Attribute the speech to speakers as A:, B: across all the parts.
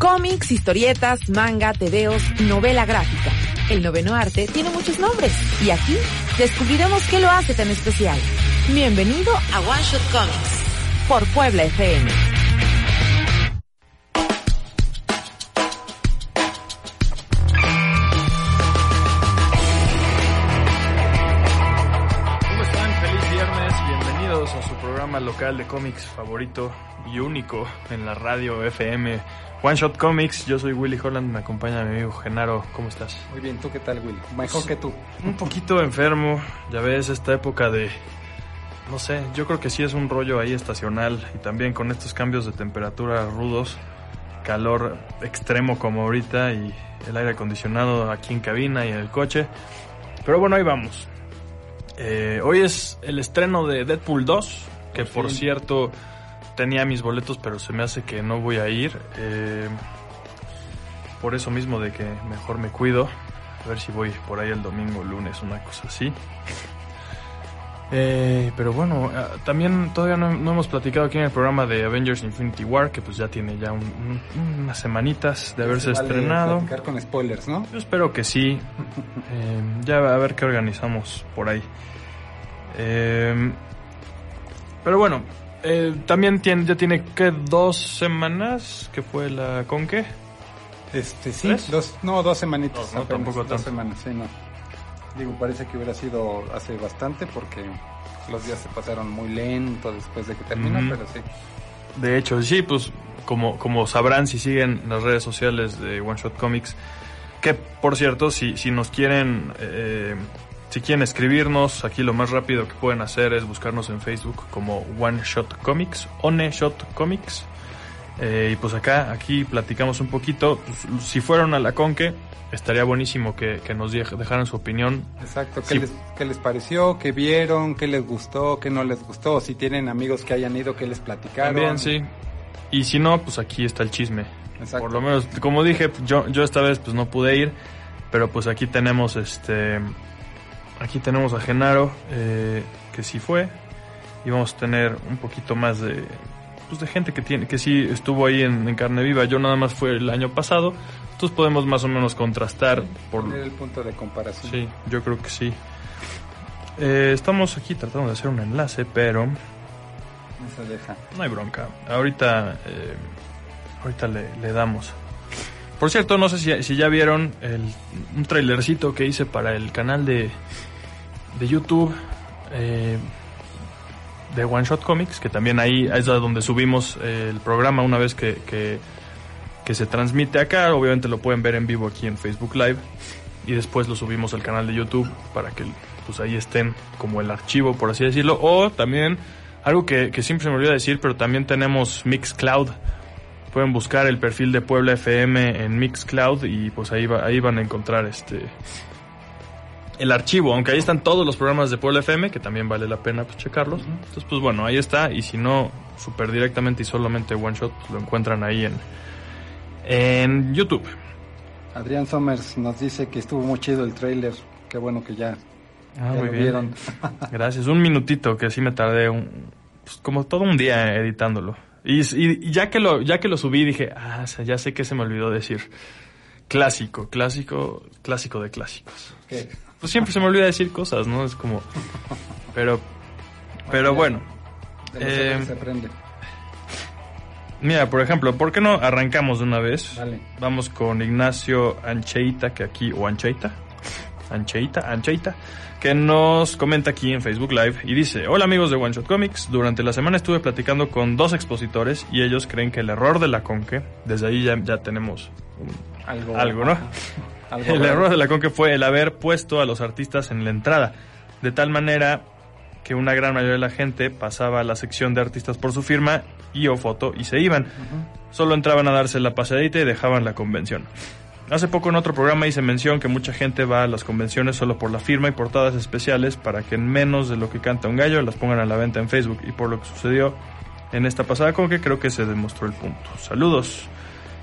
A: Cómics, historietas, manga, tebeos, novela gráfica. El noveno arte tiene muchos nombres y aquí descubriremos qué lo hace tan especial. Bienvenido a One Shot Comics por Puebla FM.
B: ¿Cómo están? Feliz viernes, bienvenidos a su programa local de cómics favorito y único en la radio FM One Shot Comics. Yo soy Willy Holland, me acompaña mi amigo Genaro. ¿Cómo estás?
C: Muy bien, ¿tú qué tal, Willy? Mejor que tú.
B: Un poquito enfermo, ya ves, esta época de... No sé, yo creo que sí es un rollo ahí estacional y también con estos cambios de temperatura rudos, calor extremo como ahorita y el aire acondicionado aquí en cabina y en el coche. Pero bueno, ahí vamos. Eh, hoy es el estreno de Deadpool 2, que por, cierto tenía mis boletos, pero se me hace que no voy a ir. eh, por eso mismo de que mejor me cuido. A ver si voy por ahí el domingo, lunes, una cosa así. Eh, pero bueno, ah, también todavía no, no hemos platicado aquí en el programa de Avengers Infinity War, que pues ya tiene ya un- un- unas semanitas de haberse
C: Se vale
B: estrenado.
C: con spoilers, ¿no?
B: Yo espero que sí. Eh, ya a ver qué organizamos por ahí. Eh, pero bueno, eh, también tiene, ya tiene que dos semanas que fue la Conque.
C: Este, sí,
B: ¿Tres?
C: dos, no, dos semanitas.
B: No,
C: apenas,
B: tampoco
C: dos semanas, sí, no. Digo, parece que hubiera sido hace bastante porque los días se pasaron muy lento después de que terminó, pero sí.
B: De hecho, sí, pues como, como sabrán si siguen las redes sociales de One Shot Comics, que por cierto, si, si nos quieren, eh, si quieren escribirnos, aquí lo más rápido que pueden hacer es buscarnos en Facebook como One Shot Comics, One Shot Comics. Eh, y pues acá, aquí platicamos un poquito. Pues, si fueron a la Conque, estaría buenísimo que, que nos dej- dejaran su opinión.
C: Exacto, ¿qué,
B: Sí.
C: les, ¿qué les pareció? ¿Qué vieron? ¿Qué les gustó? ¿Qué no les gustó? Si tienen amigos que hayan ido, ¿qué les platicaron?
B: También, sí. Y si no, pues aquí está el chisme.
C: Exacto.
B: Por lo menos, como dije, yo, yo esta vez pues no pude ir, pero pues aquí tenemos este, aquí tenemos a Genaro, eh, que sí fue, y vamos a tener un poquito más de, pues de gente que tiene, que sí estuvo ahí en, en carne viva. Yo nada más fue el año pasado, entonces podemos más o menos contrastar por,
C: el punto de comparación.
B: sí, yo creo que sí. Eh, estamos aquí tratando de hacer un enlace, pero
C: No se deja.
B: no hay bronca. Ahorita, eh, ahorita le, le damos. Por cierto, no sé si, si ya vieron el, un trailercito que hice para el canal de, de YouTube eh, de One Shot Comics, que también ahí es donde subimos eh, el programa una vez que, que, que se transmite acá. Obviamente lo pueden ver en vivo aquí en Facebook Live. Y después lo subimos al canal de YouTube para que pues ahí estén como el archivo, por así decirlo. O también algo que, que siempre me olvida decir, pero también tenemos Mixcloud. Pueden buscar el perfil de Puebla FM en Mixcloud y pues ahí, va- ahí van a encontrar este el archivo, aunque ahí están todos los programas de Puebla FM, que también vale la pena pues, checarlos. Entonces, pues bueno, ahí está. Y si no, super directamente y solamente One Shot, pues, lo encuentran ahí en, en YouTube.
C: Adrián Somers nos dice que estuvo muy chido el tráiler. Qué bueno que ya,
B: Ah,
C: ya
B: muy
C: lo
B: bien.
C: vieron.
B: Gracias. Un minutito que sí me tardé un, pues, como todo un día editándolo. Y, y- y ya que lo ya que lo subí dije, ah, o sea, ya sé que se me olvidó decir. Clásico, clásico, clásico de clásicos.
C: ¿Qué?
B: Pues siempre se me olvida decir cosas, ¿no? Es como pero pero bueno, Eh,
C: se aprende.
B: mira, por ejemplo, ¿por qué no arrancamos de una vez?
C: Vale.
B: Vamos con Ignacio Ancheita, que aquí, o Ancheita, Ancheita, Ancheita, que nos comenta aquí en Facebook Live y dice, hola amigos de One Shot Comics, durante la semana estuve platicando con dos expositores y ellos creen que el error de la Conque, desde ahí ya, ya tenemos
C: Algo,
B: algo, ¿no?
C: Algo
B: el error de la Conque fue el haber puesto a los artistas en la entrada, de tal manera que una gran mayoría de la gente pasaba a la sección de artistas por su firma y o foto y se iban. Solo entraban a darse la pasadita y dejaban la convención. Hace poco en otro programa hice mención que mucha gente va a las convenciones solo por la firma y portadas especiales para que en menos de lo que canta un gallo las pongan a la venta en Facebook y por lo que sucedió en esta pasada con que creo que se demostró el punto. Saludos.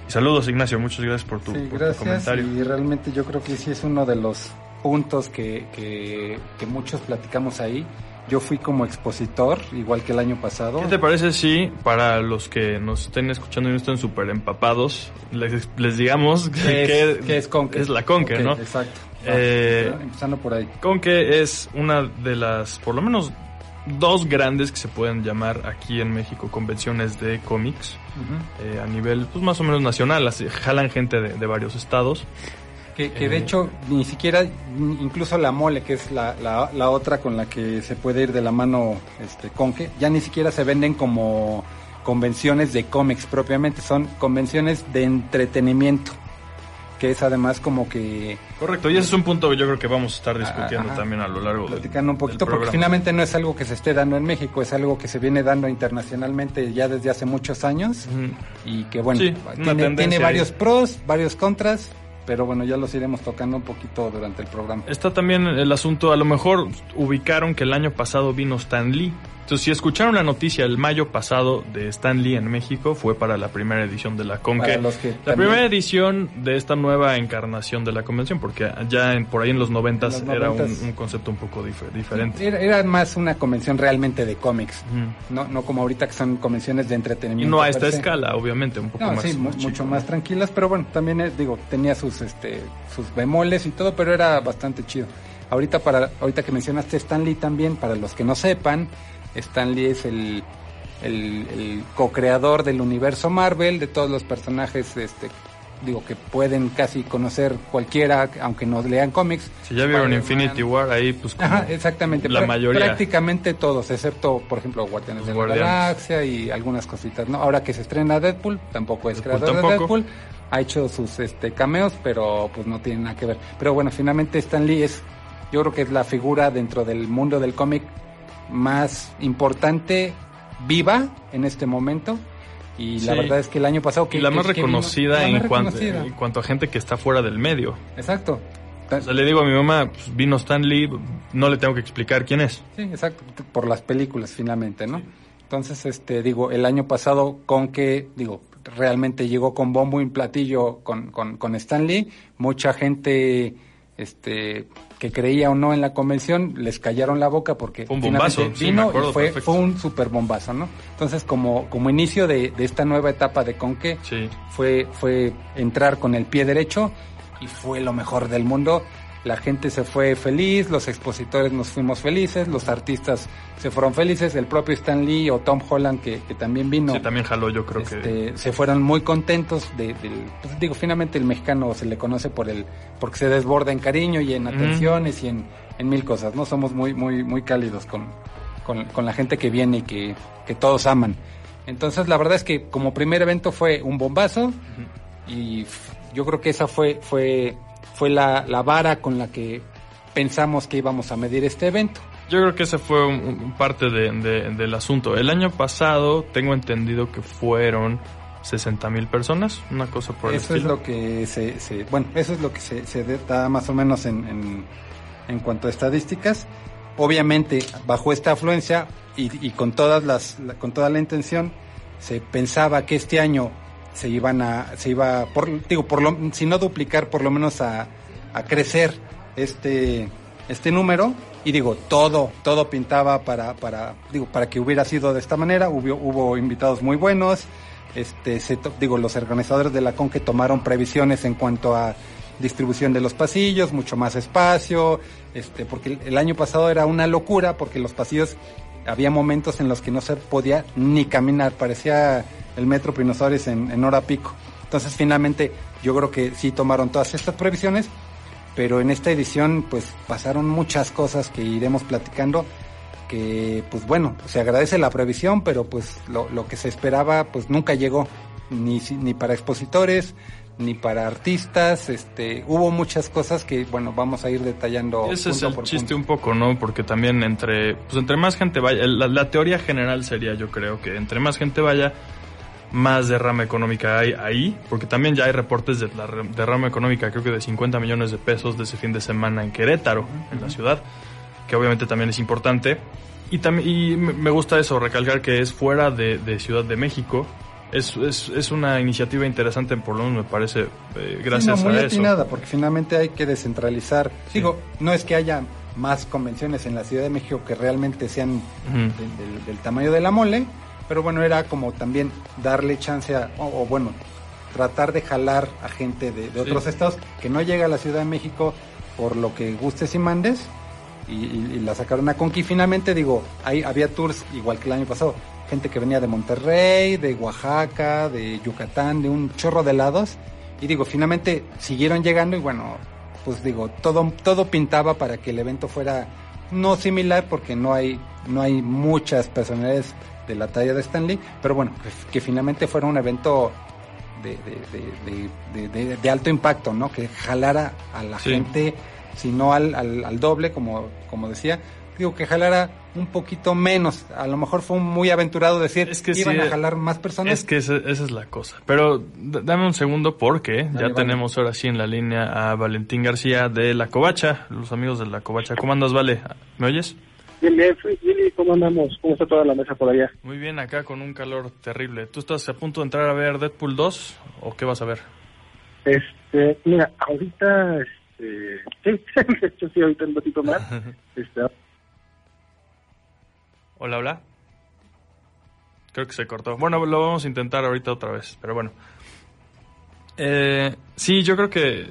B: Y saludos Ignacio, muchas gracias por tu,
C: Sí,
B: por tu
C: gracias.
B: comentario.
C: Y realmente yo creo que sí es uno de los puntos que, que, que muchos platicamos ahí. Yo fui como expositor, igual que el año pasado.
B: ¿Qué te parece si para los que nos estén escuchando y no estén súper empapados, les, les digamos que,
C: ¿Qué es,
B: que
C: es Conque?
B: es la Conque,
C: Ok,
B: ¿no?
C: Exacto.
B: Eh,
C: empezando por ahí.
B: Conque es una de las, por lo menos, dos grandes que se pueden llamar aquí en México convenciones de cómics eh, a nivel pues más o menos nacional, así, jalan gente de, de varios estados.
C: Que, que de
B: Eh.
C: hecho ni siquiera, incluso la mole, que es la, la, la otra con la que se puede ir de la mano este Conque, ya ni siquiera se venden como convenciones de cómics propiamente, son convenciones de entretenimiento, que es además como que
B: Correcto, y ese es un punto que yo creo que vamos a estar discutiendo
C: Ajá.
B: también a lo largo del-
C: platicando un poquito, porque finalmente no es algo que se esté dando en México, es algo que se viene dando internacionalmente ya desde hace muchos años y que bueno,
B: Sí,
C: tiene, tiene
B: ahí.
C: varios pros, varios contras, pero bueno, ya los iremos tocando un poquito durante el programa.
B: Está también el asunto, a lo mejor ubicaron que el año pasado vino Stan Lee. Entonces, si escucharon la noticia el mayo pasado de Stan Lee en México, fue para la primera edición de la Conque. La
C: también-
B: primera edición de esta nueva encarnación de la convención, porque ya en, por ahí en los noventas era un, un concepto un poco dif- diferente.
C: Era, era más una convención realmente de cómics,
B: Ujú.
C: no, no como ahorita que son convenciones de
B: Y
C: entretenimiento.
B: no a esta escala, obviamente, un poco
C: No,
B: más,
C: sí,
B: más chico.
C: mucho más tranquilas, pero bueno, también eh, digo, tenía sus este sus bemoles y todo, pero era bastante chido. Ahorita para ahorita que mencionaste Stan Lee también, para los que no sepan, Stan Lee es el el, el co-creador del universo Marvel, de todos los personajes este digo que pueden casi conocer cualquiera aunque no lean cómics.
B: Si ya vieron. Infinity War, ahí pues como
C: Ajá, exactamente.
B: la mayoría.
C: Prácticamente todos, excepto, por ejemplo, Guardianes de
B: Guardianes.
C: la Galaxia y algunas cositas. ¿no? Ahora que se estrena Deadpool, tampoco es
B: Deadpool
C: creador de. Deadpool. Ha hecho sus este, cameos, pero pues no tiene nada que ver. Pero bueno, finalmente Stan Lee es, yo creo que es la figura dentro del mundo del cómic más importante, viva en este momento. Y la verdad es que el año pasado... Que,
B: y la
C: que-
B: más
C: que vino-
B: reconocida,
C: la más
B: en, cuanto,
C: reconocida.
B: en cuanto a gente que está fuera del medio.
C: Exacto.
B: O sea, le digo a mi mamá, pues, vino Stan Lee, no le tengo que explicar quién es.
C: Sí, exacto, por las películas finalmente, ¿no? Entonces, este, digo, el año pasado con que, digo, realmente llegó con bombo y platillo con, con, con Stan Lee, mucha gente, este, que creía o no en la convención, les callaron la boca porque
B: Fue un bombazo, sí,
C: vino
B: acuerdo
C: y fue un super bombazo, ¿no? Entonces, como, como inicio de, de esta nueva etapa de Conque,
B: Sí.
C: fue, fue entrar con el pie derecho y fue lo mejor del mundo. La gente se fue feliz, los expositores nos fuimos felices, los artistas se fueron felices, el propio Stan Lee o Tom Holland que, que también vino,
B: Sí, también jaló, yo creo que.
C: este, se fueron muy contentos de, pues digo, finalmente el mexicano se le conoce por el, porque se desborda en cariño y en atenciones y en, en mil cosas, ¿no? Somos muy, muy, muy cálidos con, con, con la gente que viene y que, que todos aman. Entonces la verdad es que como primer evento fue un bombazo y yo creo que esa fue, fue, fue la, la vara con la que pensamos que íbamos a medir este evento.
B: Yo creo que ese fue un, un parte de- de- del asunto. El año pasado tengo entendido que fueron 60 mil personas, una cosa por el
C: Eso es lo que se, se- bueno, eso es lo que se, se da más o menos en, en, en cuanto a estadísticas. Obviamente, bajo esta afluencia y, y con todas las, la- con toda la intención, se pensaba que este año se iban a, se iba, por, digo, por lo, si no duplicar, por lo menos a, a crecer este, este número. Y digo, todo, todo pintaba para, para, digo, para que hubiera sido de esta manera. Hubo, hubo invitados muy buenos. Este, se digo, los organizadores de la CONQUE tomaron previsiones en cuanto a distribución de los pasillos, mucho más espacio, este, porque el año pasado era una locura porque los pasillos había momentos en los que no se podía ni caminar, parecía el metro Pinosaures en, en hora pico. Entonces finalmente yo creo que sí tomaron todas estas previsiones, pero en esta edición pues pasaron muchas cosas que iremos platicando que pues bueno, se agradece la previsión, pero pues lo, lo que se esperaba pues nunca llegó. ni, ni para expositores, ni para artistas, este, hubo muchas cosas que, bueno, vamos a ir detallando.
B: Ese es
C: punto
B: el
C: por
B: chiste
C: punto.
B: un poco, ¿no? Porque también entre, pues entre más gente vaya, la, la teoría general sería, yo creo, que entre más gente vaya, más derrama económica hay ahí, porque también ya hay reportes de la derrama económica, creo que de 50 millones de pesos de ese fin de semana en Querétaro, en la ciudad, que obviamente también es importante. Y, también, y me me gusta eso, recalcar que es fuera de, de Ciudad de México. Es, es, es una iniciativa interesante, por lo menos me parece, eh, gracias
C: Sí, no, muy
B: a eso.
C: atinada, porque finalmente hay que descentralizar. Digo, no es que haya más convenciones en la Ciudad de México que realmente sean del, del- del tamaño de la mole, pero bueno, era como también darle chance a, o, o bueno, tratar de jalar a gente de, de otros estados que no llega a la Ciudad de México por lo que gustes y mandes, y, y- y la sacaron a Conqui. Finalmente, digo, hay, había tours igual que el año pasado, gente que venía de Monterrey, de Oaxaca, de Yucatán, de un chorro de lados, y digo, finalmente siguieron llegando y bueno, pues digo, todo, todo pintaba para que el evento fuera no similar porque no hay, no hay muchas personalidades de la talla de Stanley, pero bueno, que, que finalmente fuera un evento de, alto impacto, ¿no? Que jalara a la
B: Sí.
C: gente, si no al, al, al doble, como, como decía, digo que jalara un poquito menos. A lo mejor fue muy aventurado decir
B: Es que
C: iban
B: sí,
C: a jalar más personas.
B: Es que esa es la cosa. Pero dame un segundo porque ya
C: vale.
B: tenemos ahora sí en la línea a Valentín García de La Covacha, los amigos de La Covacha. ¿Cómo andas, Vale? ¿Me oyes?
D: Bien, bien, Willy, ¿cómo andamos? ¿Cómo está toda la mesa por allá?
B: Muy bien, acá con un calor terrible. ¿Tú estás a punto de entrar a ver Deadpool 2 o qué vas a ver?
D: Este, mira, ahorita, este, sí, de hecho sí, ahorita un ratito más, este,
B: Hola, hola. Creo que se cortó. Bueno, lo vamos a intentar ahorita otra vez, pero bueno. Eh, sí, yo creo que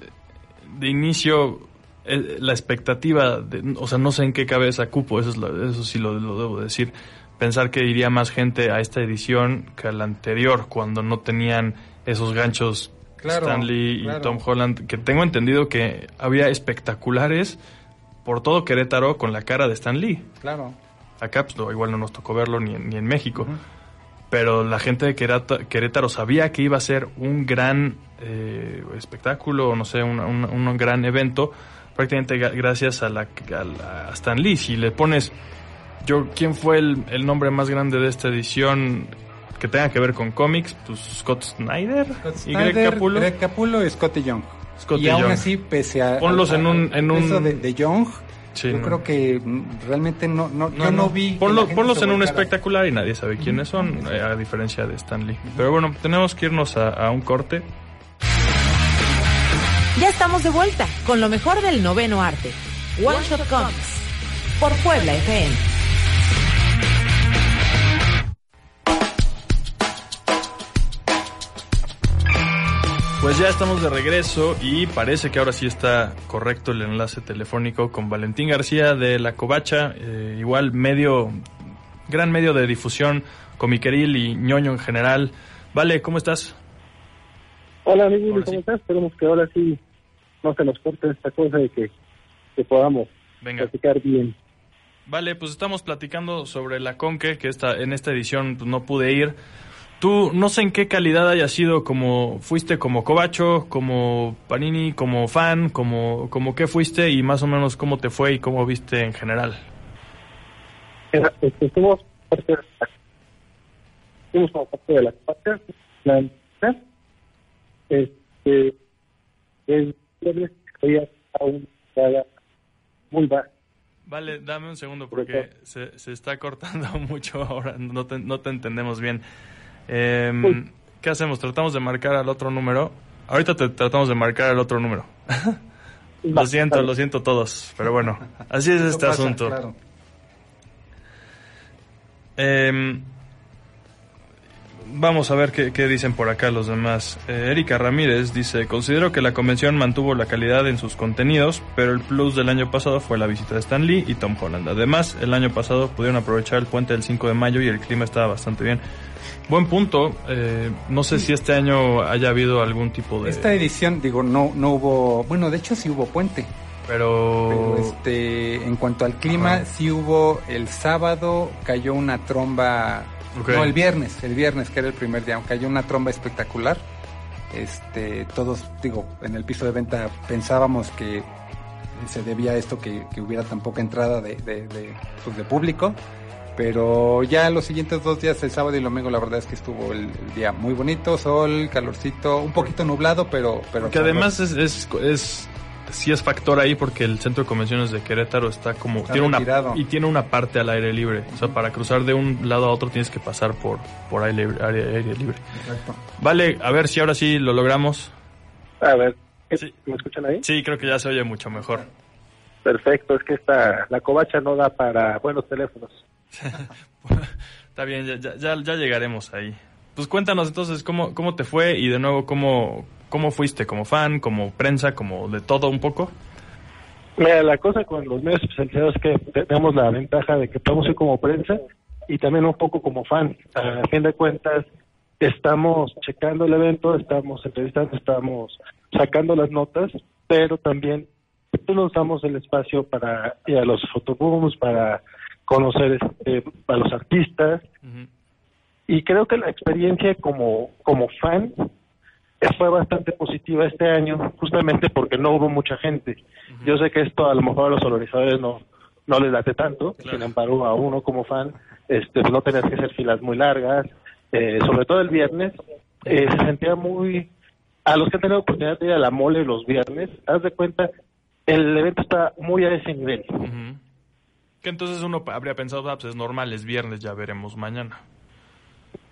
B: de inicio eh, la expectativa, de, o sea, no sé en qué cabeza cupo, eso, es lo- eso sí lo, lo debo decir. Pensar que iría más gente a esta edición que a la anterior, cuando no tenían esos ganchos
C: Claro,
B: Stanley y
C: claro.
B: Tom Holland, que tengo entendido que había espectaculares por todo Querétaro con la cara de Stan Lee.
C: Claro.
B: Acá pues, no, igual no nos tocó verlo ni, en- ni en México. Pero la gente de Querétaro, Querétaro sabía que iba a ser un gran eh, espectáculo, o no sé, un, un- un gran evento, prácticamente gracias a, la, a, la- a Stan Lee. Si le pones, yo, ¿quién fue el, el nombre más grande de esta edición que tenga que ver con cómics? Pues Scott Snyder, y Greg Capullo.
C: Greg Capullo y Scotty Young. Y aún
B: Young.
C: así, pese a...
B: Ponlos
C: a-
B: en un- en un-
C: Eso de, de Young,
B: Sí,
C: yo
B: no.
C: creo que mm, realmente no, no, yo no vi...
B: Ponlo- ponlos en un espectacular y nadie sabe quiénes son, a diferencia de Stan Lee. Pero bueno, tenemos que irnos a, a un corte.
A: Ya estamos de vuelta con lo mejor del noveno arte. One Shot Comics. Por Puebla FM.
B: Pues ya estamos de regreso y parece que ahora sí está correcto el enlace telefónico con Valentín García de La Covacha, eh, igual medio, gran medio de difusión comiqueril y ñoño en general. Vale, ¿cómo estás?
D: hola, amigo, ¿cómo
B: sí.
D: estás? Esperemos que ahora sí no se nos corte esta cosa y que, que podamos
B: Venga.
D: platicar bien.
B: Vale, pues estamos platicando sobre la Conque, que esta, en esta edición pues, no pude ir. Tú, no sé en qué calidad haya sido, como fuiste como cobacho, como Panini, como fan, como, como qué fuiste y más o menos cómo te fue y cómo viste en general.
D: Era, somos parte de como parte de la parte, la este, el viernes había aún muy baja.
B: Vale, dame un segundo
D: Por
B: porque se, se está cortando mucho ahora, no te, no te entendemos bien.
D: Uy.
B: ¿Qué hacemos? ¿Tratamos de marcar al otro número? Ahorita te tratamos de marcar al otro número. lo
D: Va,
B: siento,
D: vale.
B: lo siento todos, pero bueno, así es este
C: pasa,
B: asunto.
C: claro.
B: Em, vamos a ver qué, qué dicen por acá los demás. Eh, Erika Ramírez dice, considero que la convención mantuvo la calidad en sus contenidos, pero el plus del año pasado fue la visita de Stan Lee y Tom Holland. Además, el año pasado pudieron aprovechar el puente del 5 de mayo y el clima estaba bastante bien. Buen punto. eh, no sé si este año haya habido algún tipo de...
C: Esta edición, digo, no, no hubo, bueno, de hecho sí hubo puente,
B: Pero...
C: pero este, en cuanto al clima,
B: Ajá.
C: sí hubo el sábado, cayó una tromba
B: Ok.
C: No, el viernes, el viernes, que era el primer día, hay una tromba espectacular. Este, todos, digo, en el piso de venta pensábamos que se debía a esto que, que hubiera tan poca entrada de, de, de, pues, de público. Pero ya los siguientes dos días, el sábado y el domingo, la verdad es que estuvo el, el día muy bonito, sol, calorcito, un poquito nublado, pero... pero
B: Que además es, es, es sí es factor ahí porque el centro de convenciones de Querétaro está como
C: Está
B: tiene una
C: retirado.
B: y tiene una parte al aire libre o sea para cruzar de un lado a otro tienes que pasar por por aire, aire, aire libre
C: Exacto.
B: vale a ver si ahora sí lo logramos
D: A ver,
B: Sí.
D: ¿me escuchan ahí?
B: sí creo que ya se oye mucho mejor
D: Perfecto, es que esta, la covacha no da para buenos teléfonos.
B: está bien ya, ya, ya, llegaremos ahí. Pues cuéntanos entonces cómo cómo te fue y de nuevo cómo cómo fuiste como fan como prensa como de todo un poco
D: Mira, la cosa con los medios especializados es que tenemos la ventaja de que podemos ir como prensa y también un poco como fan. A fin de cuentas, estamos checando el evento, estamos entrevistando, estamos sacando las notas, pero también nos damos el espacio para ir a los fotobooms, para conocer este, a los artistas y creo que la experiencia como, como fan eh, fue bastante positiva este año, justamente porque no hubo mucha gente. Yo sé que esto a lo mejor a los organizadores no, no les late tanto,
B: Claro.
D: sin embargo a uno como fan este, pues, no tenías que hacer filas muy largas, eh, sobre todo el viernes, eh, se sentía muy... A los que han tenido oportunidad de ir a la mole los viernes, haz de cuenta, el evento está muy a ese nivel.
B: Que entonces uno habría pensado, ah, pues es normal, es viernes, ya veremos mañana.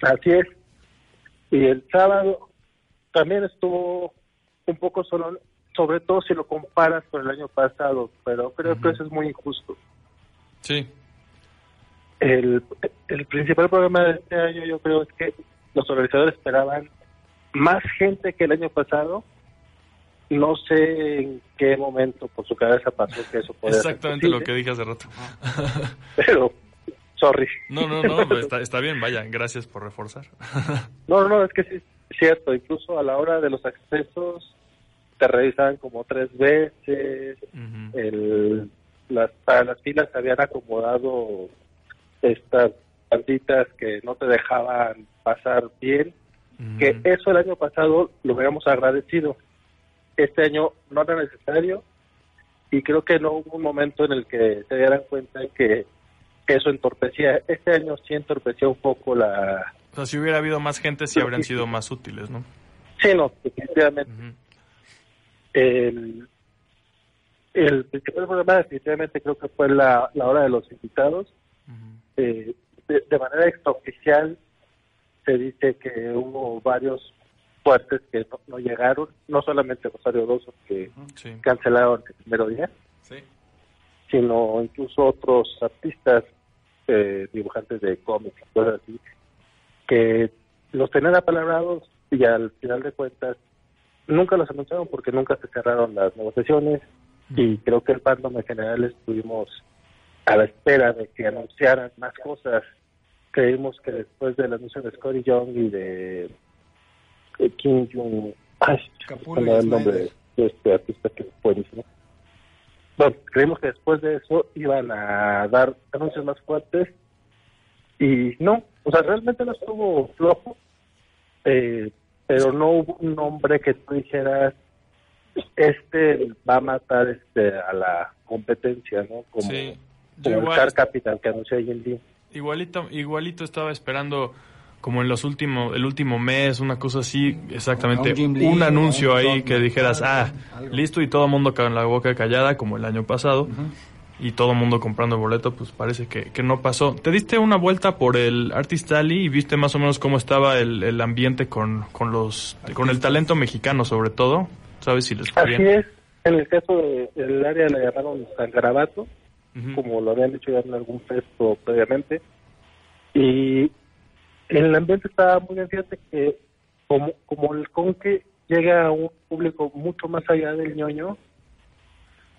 D: Así es. Y el sábado también estuvo un poco solo, sobre todo si lo comparas con el año pasado, pero creo que eso es muy injusto.
B: Sí,
D: El, el principal problema de este año yo creo es que los organizadores esperaban más gente que el año pasado. No sé en qué momento por su cabeza pasó que eso podía ser
B: exactamente lo que dije hace rato.
D: Pero, sorry.
B: No, no, no, pues está, está bien, vaya, gracias por reforzar.
D: No, no, no, es que sí, es cierto. Incluso a la hora de los accesos te revisaban como tres veces. El, las, para las filas se habían acomodado estas banditas que no te dejaban pasar bien. Que eso el año pasado lo hubiéramos agradecido. Este año no era necesario y creo que no hubo un momento en el que se dieran cuenta que eso entorpecía. Este año sí entorpecía un poco la,
B: O sea, si hubiera habido más gente, sí habrían sido más útiles, ¿no?
D: Sí, no, definitivamente. El, el principal problema definitivamente creo que fue la, la hora de los invitados. Eh, de, de manera extraoficial se dice que hubo varios fuertes que no, no llegaron, no solamente Rosario Doso que
B: Sí.
D: cancelaron el primer día,
B: Sí.
D: sino incluso otros artistas, eh, dibujantes de cómics y cosas así, que los tenían apalabrados y al final de cuentas nunca los anunciaron porque nunca se cerraron las negociaciones y creo que el fandom en general estuvimos a la espera de que anunciaran más cosas. Creímos que después del anuncio de Scotty Young y de Kim Jong, ay,
C: Capullo
D: el nombre de este artista que es buenísimo. Bueno, creímos que después de eso iban a dar anuncios más fuertes y no, o sea, realmente no estuvo flojo, eh, pero no hubo un nombre que tú dijeras, este va a matar este a la competencia, ¿no? Como,
B: Sí.
D: Como el Car Capital que anunció AMD.
B: Igualito, igualito estaba esperando como en los últimos, el último mes, una cosa así, exactamente,
C: Un Jim Lee,
B: un anuncio
C: un
B: ahí que dijeras, ah, listo y todo el mundo con la boca callada como el año pasado y todo el mundo comprando el boleto, pues parece que, que no pasó. ¿Te diste una vuelta por el Artist Alley y viste más o menos cómo estaba el, el ambiente con, con los, con el talento mexicano sobre todo? ¿Sabes si les fue
D: Así
B: bien?
D: es, en el caso de- del área la llamaron San Garabato, como lo habían hecho ya en algún festo previamente. Y el ambiente estaba muy fíjate que como, como el conque llega a un público mucho más allá del ñoño,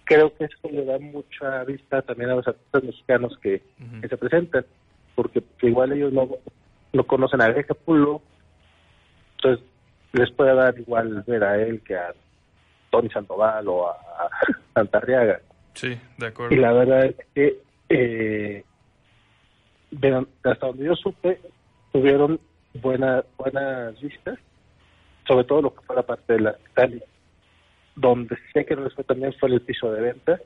D: creo que eso le da mucha vista también a los artistas mexicanos que, se presentan, porque que igual ellos no, no conocen a Grecia Pulo, entonces les puede dar igual ver a él que a Tony Sandoval o a, a Santarriaga.
B: Sí, de acuerdo.
D: Y la verdad es que, eh, hasta donde yo supe, tuvieron buena, buenas vistas, sobre todo lo que fue la parte de la Italia, donde sé que no les fue también fue el piso de venta,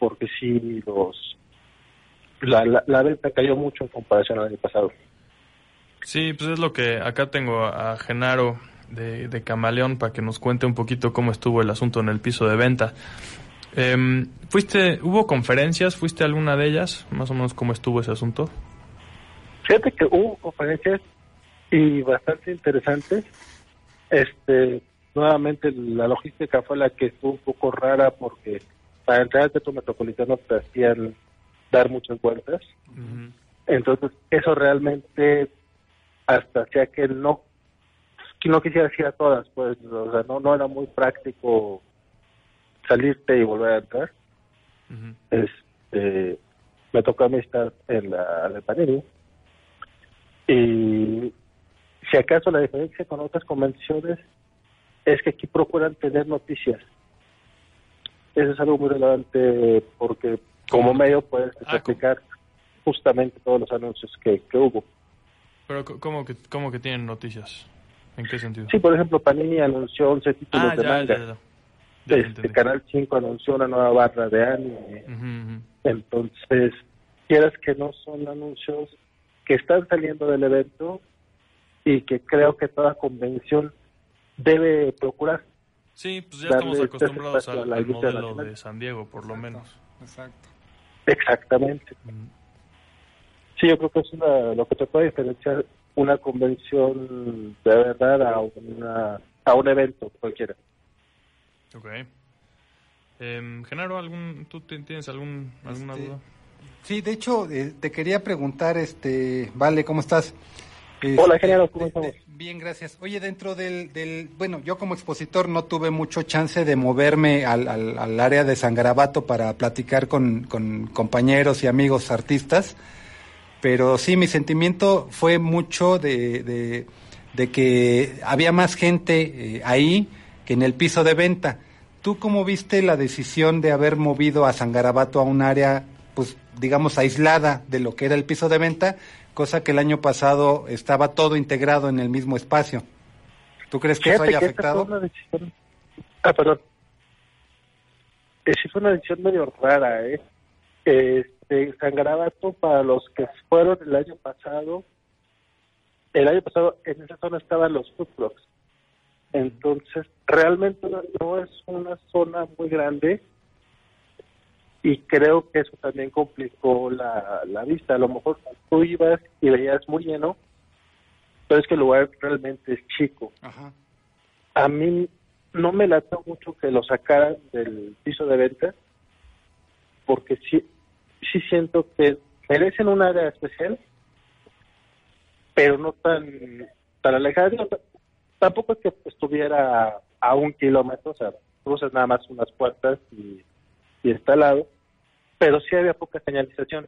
D: porque sí los la, la, venta cayó mucho en comparación al año pasado.
B: Sí, pues es lo que acá tengo a Genaro de, de Camaleón para que nos cuente un poquito cómo estuvo el asunto en el piso de venta. Em, ¿Fuiste, hubo conferencias? ¿Fuiste a alguna de ellas? Más o menos cómo estuvo ese asunto.
D: Fíjate que hubo conferencias y bastante interesantes. Este, nuevamente la logística fue la que estuvo un poco rara porque para entrar al centro metropolitano te hacían dar muchas vueltas. Entonces, eso realmente hasta hacía que no que no quisiera ir a todas, pues, o sea, no, no era muy práctico salirte y volver a entrar. Este, me tocó a mí estar en la de Panini. Y si acaso la diferencia con otras convenciones es que aquí procuran tener noticias. Eso es algo muy relevante porque como medio puedes
B: Ah,
D: explicar justamente todos los anuncios que, que hubo.
B: Pero ¿cómo que, cómo que tienen noticias? ¿En qué sentido?
D: Sí, por ejemplo, Panini anunció 11 títulos
B: ah,
D: de
B: ya,
D: manga.
B: ya, ya. Ya te
D: Este. Canal 5 anunció una nueva barra de anime. Entonces, quieras que no son anuncios que están saliendo del evento y que creo que toda convención debe procurar.
B: Sí, pues ya
D: Darle
B: estamos
D: este
B: acostumbrados al, modelo de San Diego, por lo menos.
C: Exacto.
D: Exactamente.
B: Mm.
D: Sí, yo creo que es una, lo que te puede diferenciar una convención de verdad a, una, a un evento cualquiera.
B: Ok. Em, Genaro, ¿algún, ¿tú ti- tienes algún, alguna
C: Este,
B: duda?
C: Sí, de hecho, eh, te quería preguntar, este, Vale, ¿cómo estás?
D: Hola,
C: Este,
D: ingeniero, ¿cómo
C: de-
D: estamos?
C: de- bien, gracias. Oye, dentro del, del, bueno, yo como expositor no tuve mucho chance de moverme al, al, al área de San Garabato para platicar con, con compañeros y amigos artistas, pero sí, mi sentimiento fue mucho de, de, de que había más gente eh, ahí que en el piso de venta. ¿Tú cómo viste la decisión de haber movido a San Garabato a un área, pues, digamos, aislada de lo que era el piso de venta, cosa que el año pasado estaba todo integrado en el mismo espacio? ¿Tú crees que eso haya
D: que esta
C: afectado?
D: fue una decisión... Ah, perdón. Sí fue una decisión medio rara, ¿eh? Este, San Garabato, para los que fueron el año pasado, el año pasado en esa zona estaban los food trucks. Entonces, realmente no, no es una zona muy grande y creo que eso también complicó la, la vista. A lo mejor tú ibas y veías muy lleno, pero es que el lugar realmente es chico
C: Ajá.
D: a mí no me lató mucho que lo sacaran del piso de venta porque sí sí siento que merecen un área especial pero no tan tan alejada tampoco es que estuviera a un kilómetro o sea cruzas nada más unas puertas y, y está al lado pero sí había poca señalización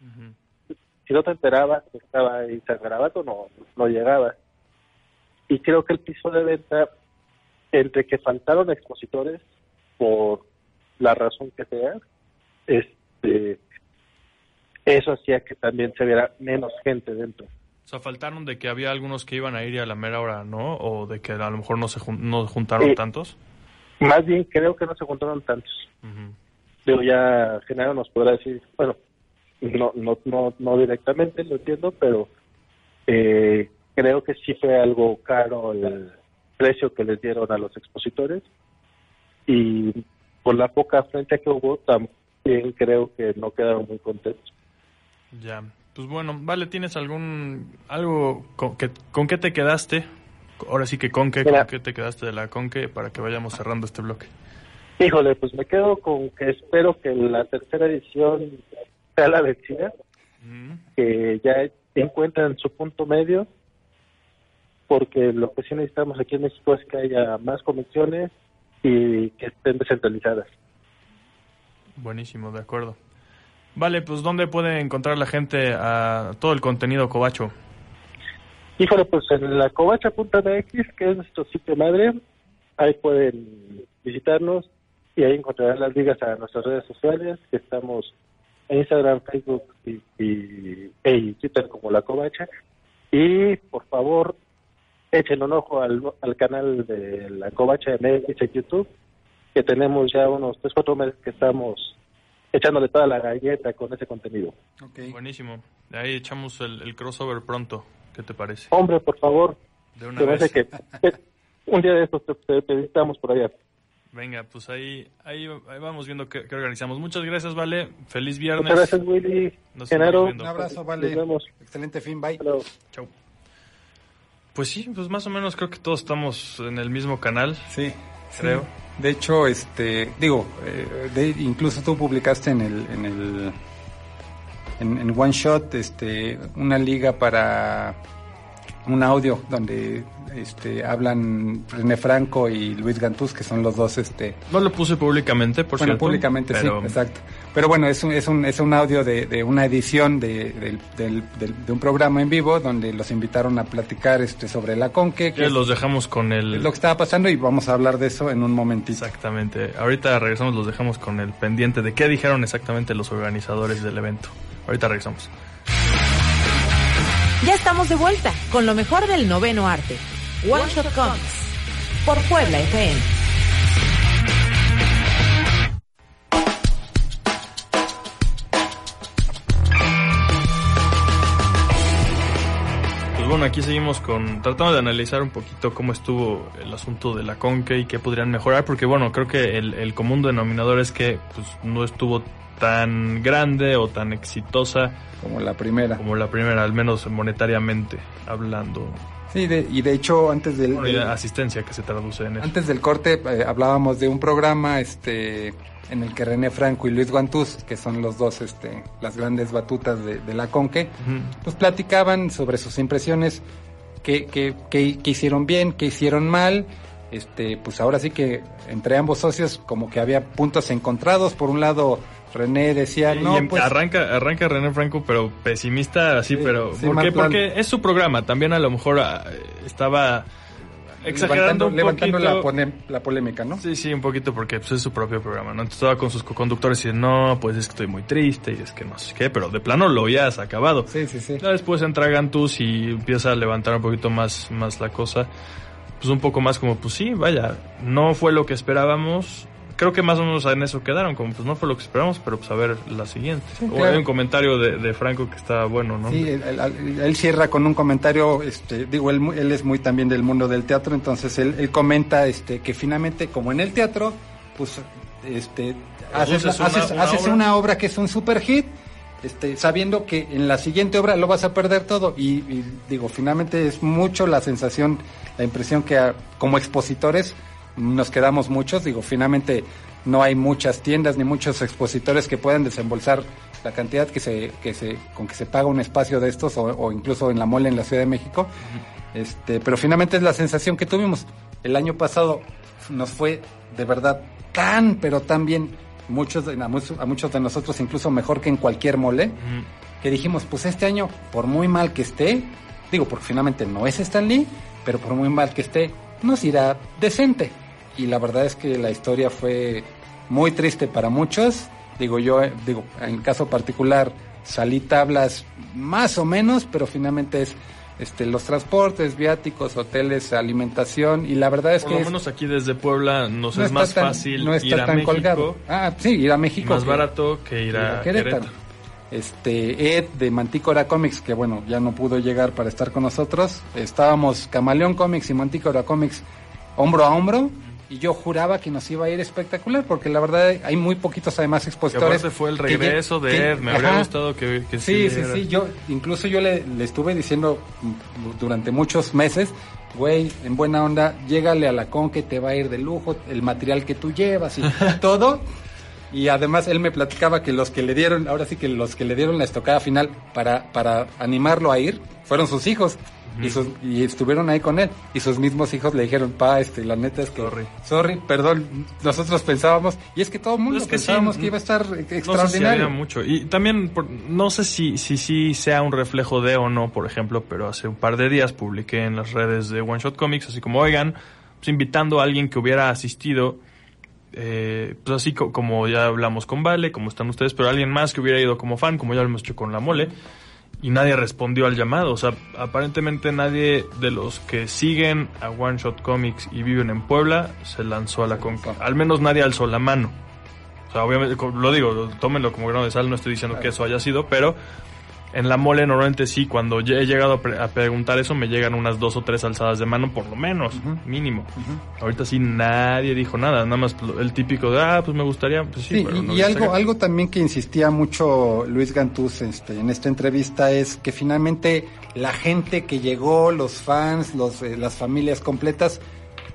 B: Ujú.
D: si no te enterabas estaba ahí Garabato no no llegabas y creo que el piso de venta entre que faltaron expositores por la razón que sea este eso hacía que también se viera menos gente dentro
B: O sea, faltaron de que había algunos que iban a ir y a la mera hora, ¿no? O de que a lo mejor no se jun- no juntaron
D: Sí.
B: tantos.
D: Más bien creo que no se juntaron tantos
B: Ujú.
D: Digo, ya Genaro nos podrá decir, bueno, no, no, no, no directamente, lo entiendo, pero eh, creo que sí fue algo caro el precio que les dieron a los expositores y por la poca frente que hubo, también creo que no quedaron muy contentos.
B: Ya. Pues bueno, vale, ¿tienes algún algo con que con qué te quedaste? Ahora sí que con qué,
D: Mira.
B: con qué te quedaste de la conque para que vayamos cerrando este bloque.
D: Híjole, pues me quedo con que espero que la tercera edición sea la vencida. Que ya encuentran su punto medio, porque lo que sí necesitamos aquí en México es que haya más convenciones y que estén descentralizadas.
B: Buenísimo, de acuerdo. Vale, pues ¿dónde puede encontrar la gente a todo el contenido Cobacho?
D: Híjole, pues en la covacha.mx, que es nuestro sitio madre, ahí pueden visitarnos y ahí encontrarán las ligas a nuestras redes sociales, que estamos en Instagram, Facebook y, y, y Twitter como La Covacha. Y por favor, echen un ojo al, al canal de la Covacha MX en YouTube, que tenemos ya unos 3, 4 meses que estamos echándole toda la galleta con ese contenido.
B: Buenísimo. De ahí echamos el, el crossover pronto. ¿Qué te parece?
D: Hombre, por favor,
B: De una vez.
D: que que un día de estos te, te, te visitamos por allá.
B: Venga, pues ahí, ahí, ahí vamos viendo qué, qué organizamos. Muchas gracias, Vale. Feliz viernes.
D: Muchas gracias, Willy.
B: Nos.
C: Un abrazo, vale.
D: Nos vemos.
C: Excelente fin, bye.
D: Hasta luego.
B: Chau. Pues sí, pues más o menos creo que todos estamos en el mismo canal.
C: Sí,
B: Creo.
C: sí. De hecho, este, digo, eh, de- incluso tú publicaste en el, en el, en, en One Shot, este, una liga para un audio donde, este, hablan René Franco y Luis Gantús, que son los dos, este,
B: No lo puse públicamente, por
C: bueno,
B: cierto.
C: públicamente
B: pero
C: sí, exacto. Pero bueno, es un, es un, es un audio de, de una edición de, del- del- del- de un programa en vivo donde los invitaron a platicar este, sobre la Conque, que
B: Ya los dejamos con el...
C: lo que estaba pasando y vamos a hablar de eso en un momentito.
B: Exactamente. Ahorita regresamos, los dejamos con el pendiente de qué dijeron exactamente los organizadores del evento. Ahorita regresamos.
A: Ya estamos de vuelta con lo mejor del noveno arte. One Shot Comics. Por Puebla FM.
B: Pues bueno, aquí seguimos con tratando de analizar un poquito cómo estuvo el asunto de la Conque y qué podrían mejorar, porque bueno, creo que el, el común denominador es que pues, no estuvo tan grande o tan exitosa
C: Como la primera.
B: como la primera, al menos monetariamente hablando.
C: Sí, de- y de hecho antes del,
B: Bueno, asistencia que se traduce en eso.
C: antes del corte eh, hablábamos de un programa este en el que René Franco y Luis Guantús, que son los dos este las grandes batutas de, de la Conque, pues platicaban sobre sus impresiones, qué, qué, qué- qué hicieron bien, qué hicieron mal. Este, pues ahora sí que entre ambos socios como que había puntos encontrados. Por un lado, René decía, no,
B: em-
C: pues
B: arranca, arranca René Franco, pero pesimista así,
C: Sí,
B: pero
C: sí,
B: ¿por qué? Porque es su programa, también a lo mejor ah, estaba exagerando
C: levantando,
B: un
C: levantando
B: poquito.
C: la, la polémica, ¿no?
B: Sí, sí, un poquito porque pues, es su propio programa, ¿no? Entonces estaba con sus conductores y no, pues es que estoy muy triste y es que no sé qué, pero de plano lo ya has acabado.
C: Sí, sí, sí.
B: Ya después entra Gantus y empieza a levantar un poquito más, más la cosa. Pues un poco más como, pues sí, vaya, no fue lo que esperábamos. Creo que más o menos en eso quedaron, como pues no fue lo que esperábamos, pero pues a ver la siguiente.
C: Sí,
B: o hay un comentario de, de Franco que está bueno, ¿no?
C: Sí, él, él- él cierra con un comentario, este, digo, él, es muy también del mundo del teatro, entonces él, comenta este, que finalmente, como en el teatro, pues, este, haces,
B: una-
C: haces-
B: una
C: haces
B: obra.
C: una obra que es un super hit, este, sabiendo que en la siguiente obra lo vas a perder todo y, y digo, finalmente es mucho la sensación, la impresión que como expositores nos quedamos muchos, digo, finalmente no hay muchas tiendas ni muchos expositores que puedan desembolsar la cantidad que se, que se, con que se paga un espacio de estos o, o incluso en la mole en la Ciudad de México. Este, pero finalmente es la sensación que tuvimos. El año pasado nos fue de verdad tan, pero tan bien, muchos a, muchos, a muchos de nosotros incluso mejor que en cualquier mole, que dijimos, pues este año, por muy mal que esté, digo, porque finalmente no es Stan Lee, pero por muy mal que esté, nos irá decente. Y la verdad es que la historia fue muy triste para muchos. Digo, yo, eh, digo, en caso particular, salí tablas más o menos, pero finalmente es este, los transportes, viáticos, hoteles, alimentación, y la verdad es
B: Por
C: que
B: lo
C: es-
B: menos aquí desde Puebla nos
C: no
B: es más
C: tan-
B: fácil
C: no está
B: ir a
C: tan
B: México,
C: colgado. Ah, sí, ir a México.
B: más
C: que-
B: barato que ir a Querétaro.
C: Este, Ed de Mantícora Comics, que bueno, ya no pudo llegar para estar con nosotros. Estábamos Camaleón Comics y Mantícora Comics hombro a hombro. Y yo juraba que nos iba a ir espectacular, porque la verdad hay muy poquitos además
B: Que
C: expositores.
B: aparte fue el
C: que
B: regreso de
C: que-
B: Ed, me habría gustado que, que
C: Sí, sí,
B: viera.
C: sí, yo, incluso yo le, le estuve diciendo durante muchos meses, güey, en buena onda, llégale a la con que te va a ir de lujo, el material que tú llevas y todo. Y además él me platicaba que los que le dieron, ahora sí que los que le dieron la estocada final para, para animarlo a ir, fueron sus hijos. Y, sus- y estuvieron ahí con él. Y sus mismos hijos le dijeron, pa, este, la neta es que...
B: Sorry.
C: Sorry, perdón, nosotros pensábamos, y es que todo el mundo
B: Es que sí,
C: pensábamos que iba a estar
B: No sé si
C: extraordinario.
B: mucho. Y también, por- no sé si, si, si sea un reflejo de o no, por ejemplo, pero hace un par de días publiqué en las redes de One Shot Comics, así como, oigan, pues invitando a alguien que hubiera asistido, eh, pues así co- como ya hablamos con Vale, como están ustedes, pero alguien más que hubiera ido como fan, como ya lo hemos hecho con La Mole. Y nadie respondió al llamado. O sea, aparentemente nadie de los que siguen a One Shot Comics y viven en Puebla se lanzó a la conca. Al menos nadie alzó la mano. O sea, obviamente, lo digo, tómenlo como grano de sal, no estoy diciendo que eso haya sido, pero en la mole normalmente sí, cuando he llegado a, pre- a preguntar eso, me llegan unas dos o tres alzadas de mano, por lo menos, mínimo. Ahorita sí nadie dijo nada, nada más el típico de, ah, pues me gustaría, pues sí,
C: Sí,
B: pero no
C: y algo,
B: saca.
C: algo también que insistía mucho Luis Gantús este, en esta entrevista es que finalmente la gente que llegó, los fans, los, eh, las familias completas,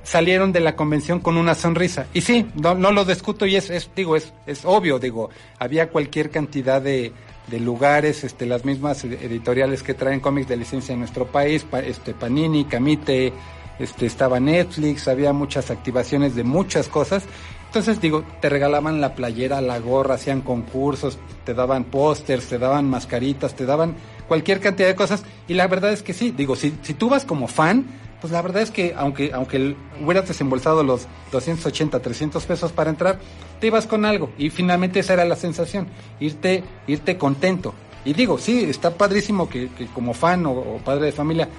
C: salieron de la convención con una sonrisa. Y sí, no, no lo discuto y es, es digo, es, es obvio, digo, había cualquier cantidad de, de lugares, este, las mismas ed- editoriales que traen cómics de licencia en nuestro país, pa- este, Panini, Camite, este, estaba Netflix, había muchas activaciones de muchas cosas. Entonces, digo, te regalaban la playera, la gorra, hacían concursos, te daban pósters, te daban mascaritas, te daban cualquier cantidad de cosas. Y la verdad es que sí, digo, si, si tú vas como fan, pues la verdad es que aunque, aunque hubieras desembolsado los 280, 300 pesos para entrar, te ibas con algo. Y finalmente esa era la sensación, irte, irte contento. Y digo, sí, está padrísimo que, que como fan o, o padre de familia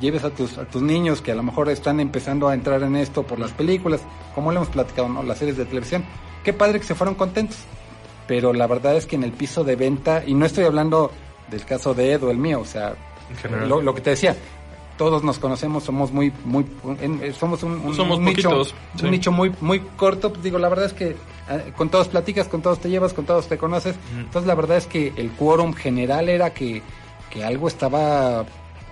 C: lleves a tus, a tus niños que a lo mejor están empezando a entrar en esto por las películas, como lo hemos platicado, ¿no? Las series de televisión. Qué padre que se fueron contentos. Pero la verdad es que en el piso de venta, y no estoy hablando del caso de Ed o el mío, o sea, lo que te decía, todos nos conocemos, somos muy, muy, en- eh, somos un, un-
B: Somos
C: un nicho,
B: poquitos, sí.
C: un nicho muy, muy corto. Pues digo, la verdad es que eh, con todos platicas, con todos te llevas, con todos te conoces. Entonces la verdad es que el quórum general era que, que algo estaba,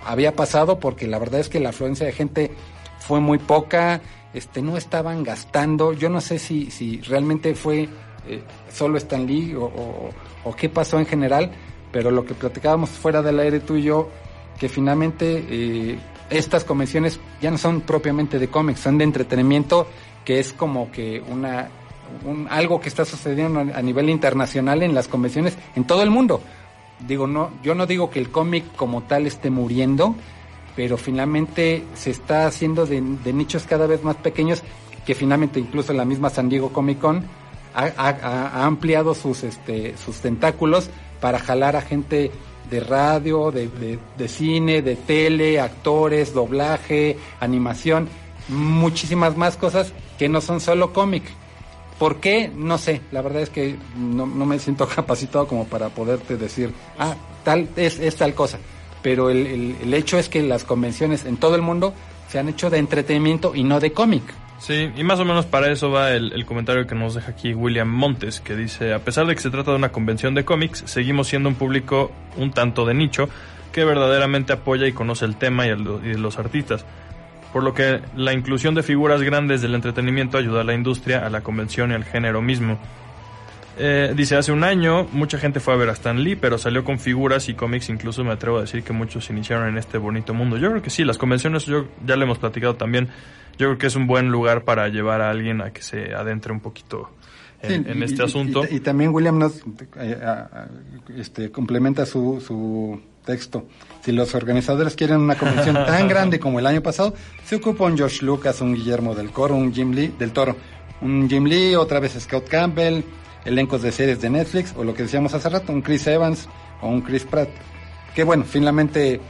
C: había pasado porque la verdad es que la afluencia de gente fue muy poca, este, no estaban gastando. Yo no sé si, si realmente fue eh, solo Stan Lee o, o- o qué pasó en general, pero lo que platicábamos fuera del aire tú y yo, que finalmente eh, estas convenciones ya no son propiamente de cómics, son de entretenimiento, que es como que una un- algo que está sucediendo a nivel internacional en las convenciones en todo el mundo. Digo, no, yo no digo que el cómic como tal esté muriendo, pero finalmente se está haciendo de, nichos cada vez más pequeños, que finalmente incluso la misma San Diego Comic Con ha, ha- ha ampliado sus, este, sus tentáculos para jalar a gente de radio, de, de- cine, de tele, actores, doblaje, animación, muchísimas más cosas que no son solo cómic. ¿Por qué? No sé. La verdad es que no, no me siento capacitado como para poderte decir, ah, tal es, es tal cosa. Pero el, el- el hecho es que las convenciones en todo el mundo se han hecho de entretenimiento y no de cómic.
B: Sí, y más o menos para eso va el, comentario que nos deja aquí William Montes, que dice, a pesar de que se trata de una convención de cómics, seguimos siendo un público un tanto de nicho que verdaderamente apoya y conoce el tema y, el- y los artistas. Por lo que la inclusión de figuras grandes del entretenimiento ayuda a la industria, a la convención y al género mismo. Eh, dice, hace un año mucha gente fue a ver a Stan Lee, pero salió con figuras y cómics, incluso me atrevo a decir que muchos iniciaron en este bonito mundo. Yo creo que sí, las convenciones, yo ya le hemos platicado también, yo creo que es un buen lugar para llevar a alguien a que se adentre un poquito en,
C: Sí,
B: en
C: y-
B: este
C: y-
B: asunto.
C: Y, y también William nos eh, este, complementa su, su texto. Si los organizadores quieren una convención tan grande como el año pasado, se ocupa un Josh Lucas, un Guillermo del Coro, un Jim Lee, del Toro, un Jim Lee, otra vez Scott Campbell, elencos de series de Netflix, o lo que decíamos hace rato, un Chris Evans o un Chris Pratt. Que bueno, finalmente,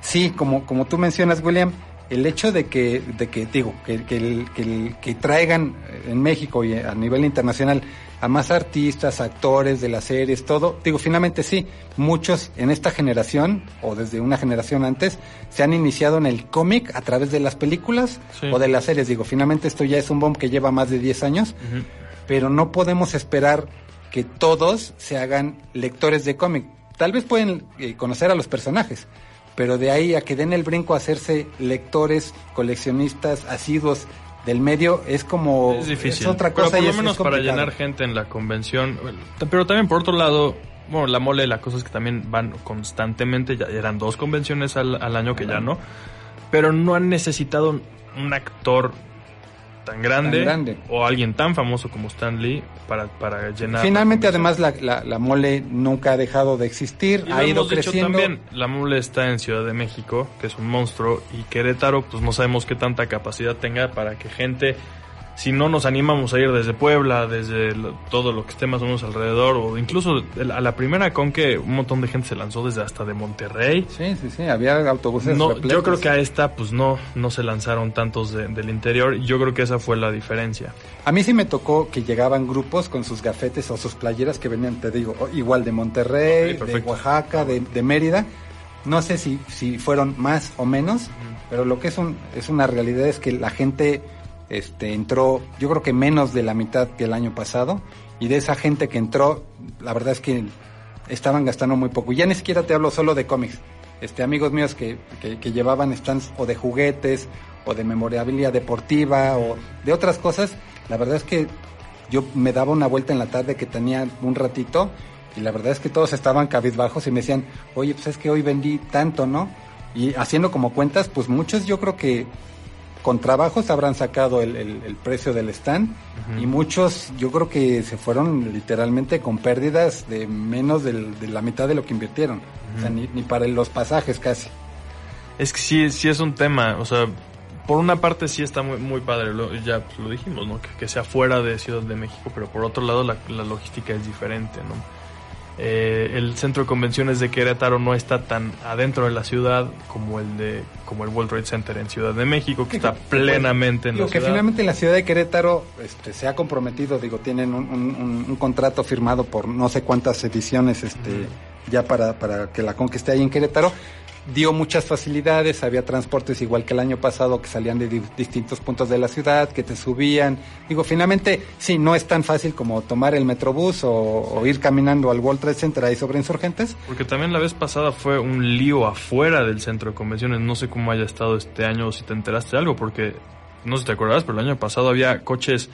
C: sí, como, como tú mencionas, William, el hecho de que, de que digo, que, que, el- que, el- que traigan en México y a nivel internacional a más artistas, actores de las series, todo, digo, finalmente sí, muchos en esta generación o desde una generación antes se han iniciado en el cómic a través de las películas
B: Sí.
C: o de las series, digo, finalmente esto ya es un bomb que lleva más de 10 años, pero no podemos esperar que todos se hagan lectores de cómic. Tal vez pueden eh, conocer a los personajes, pero de ahí a que den el brinco a hacerse lectores, coleccionistas, asiduos del medio, es como...
B: Es difícil.
C: otra
B: pero
C: cosa
B: por
C: y
B: lo
C: es-
B: menos
C: es
B: para llenar gente en la convención. Pero también por otro lado, bueno, la mole, la cosa es que también van constantemente, ya eran dos convenciones al, al año que ya no, pero no han necesitado un actor tan grande,
C: Tan grande.
B: o alguien tan famoso como Stan Lee para, para llenar.
C: Finalmente, además, la, la, la mole nunca ha dejado de existir,
B: Y
C: ha ido
B: hemos dicho
C: creciendo.
B: también, la mole está en Ciudad de México, que es un monstruo, y Querétaro, pues no sabemos qué tanta capacidad tenga para que gente si no nos animamos a ir desde Puebla, desde lo- todo lo que esté más o menos alrededor, o incluso a la primera con que un montón de gente se lanzó desde hasta de Monterrey.
C: Sí, sí, sí, había autobuses
B: No,
C: repletos.
B: yo creo que a esta pues no, no se lanzaron tantos de- del interior yo creo que esa fue la diferencia.
C: A mí sí me tocó que llegaban grupos con sus gafetes o sus playeras que venían, te digo, igual de Monterrey, de. Oaxaca, de, de Mérida. No sé si, si fueron más o menos, pero lo que es, un, es una realidad es que la gente este, entró, yo creo que menos de la mitad que el año pasado. Y de esa gente que entró, la verdad es que estaban gastando muy poco. Y ya ni siquiera te hablo solo de cómics. Este, amigos míos que, que, que llevaban stands o de juguetes o de memorabilia deportiva o de otras cosas, la verdad es que yo me daba una vuelta en la tarde que tenía un ratito y la verdad es que todos estaban cabizbajos y me decían, oye, pues es que hoy vendí tanto, ¿no? Y haciendo como cuentas, pues muchos yo creo que con trabajos habrán sacado el, el- el precio del stand y muchos yo creo que se fueron literalmente con pérdidas de menos del- de la mitad de lo que invirtieron. O sea, ni, ni para los pasajes casi.
B: Es que sí, sí es un tema, o sea, por una parte sí está muy, muy padre, lo- ya pues, lo dijimos, ¿no? Que, que sea fuera de Ciudad de México, pero por otro lado la, la logística es diferente, ¿no? Eh, el centro de convenciones de Querétaro no está tan adentro de la ciudad como el de como el World Trade Center en Ciudad de México, que está plenamente en la
C: que
B: ciudad.
C: finalmente la ciudad de Querétaro este, se ha comprometido, digo, tienen un, un- un- un contrato firmado por no sé cuántas ediciones este, ya para, para que la conquiste ahí en Querétaro. Dio muchas facilidades, había transportes igual que el año pasado que salían de di- distintos puntos de la ciudad, que te subían. Digo, finalmente, sí, no es tan fácil como tomar el metrobús o, o ir caminando al World Trade Center ahí sobre insurgentes.
B: Porque también la vez pasada fue un lío afuera del centro de convenciones. No sé cómo haya estado este año o si te enteraste de algo, porque no sé si te acordarás, pero el año pasado había coches,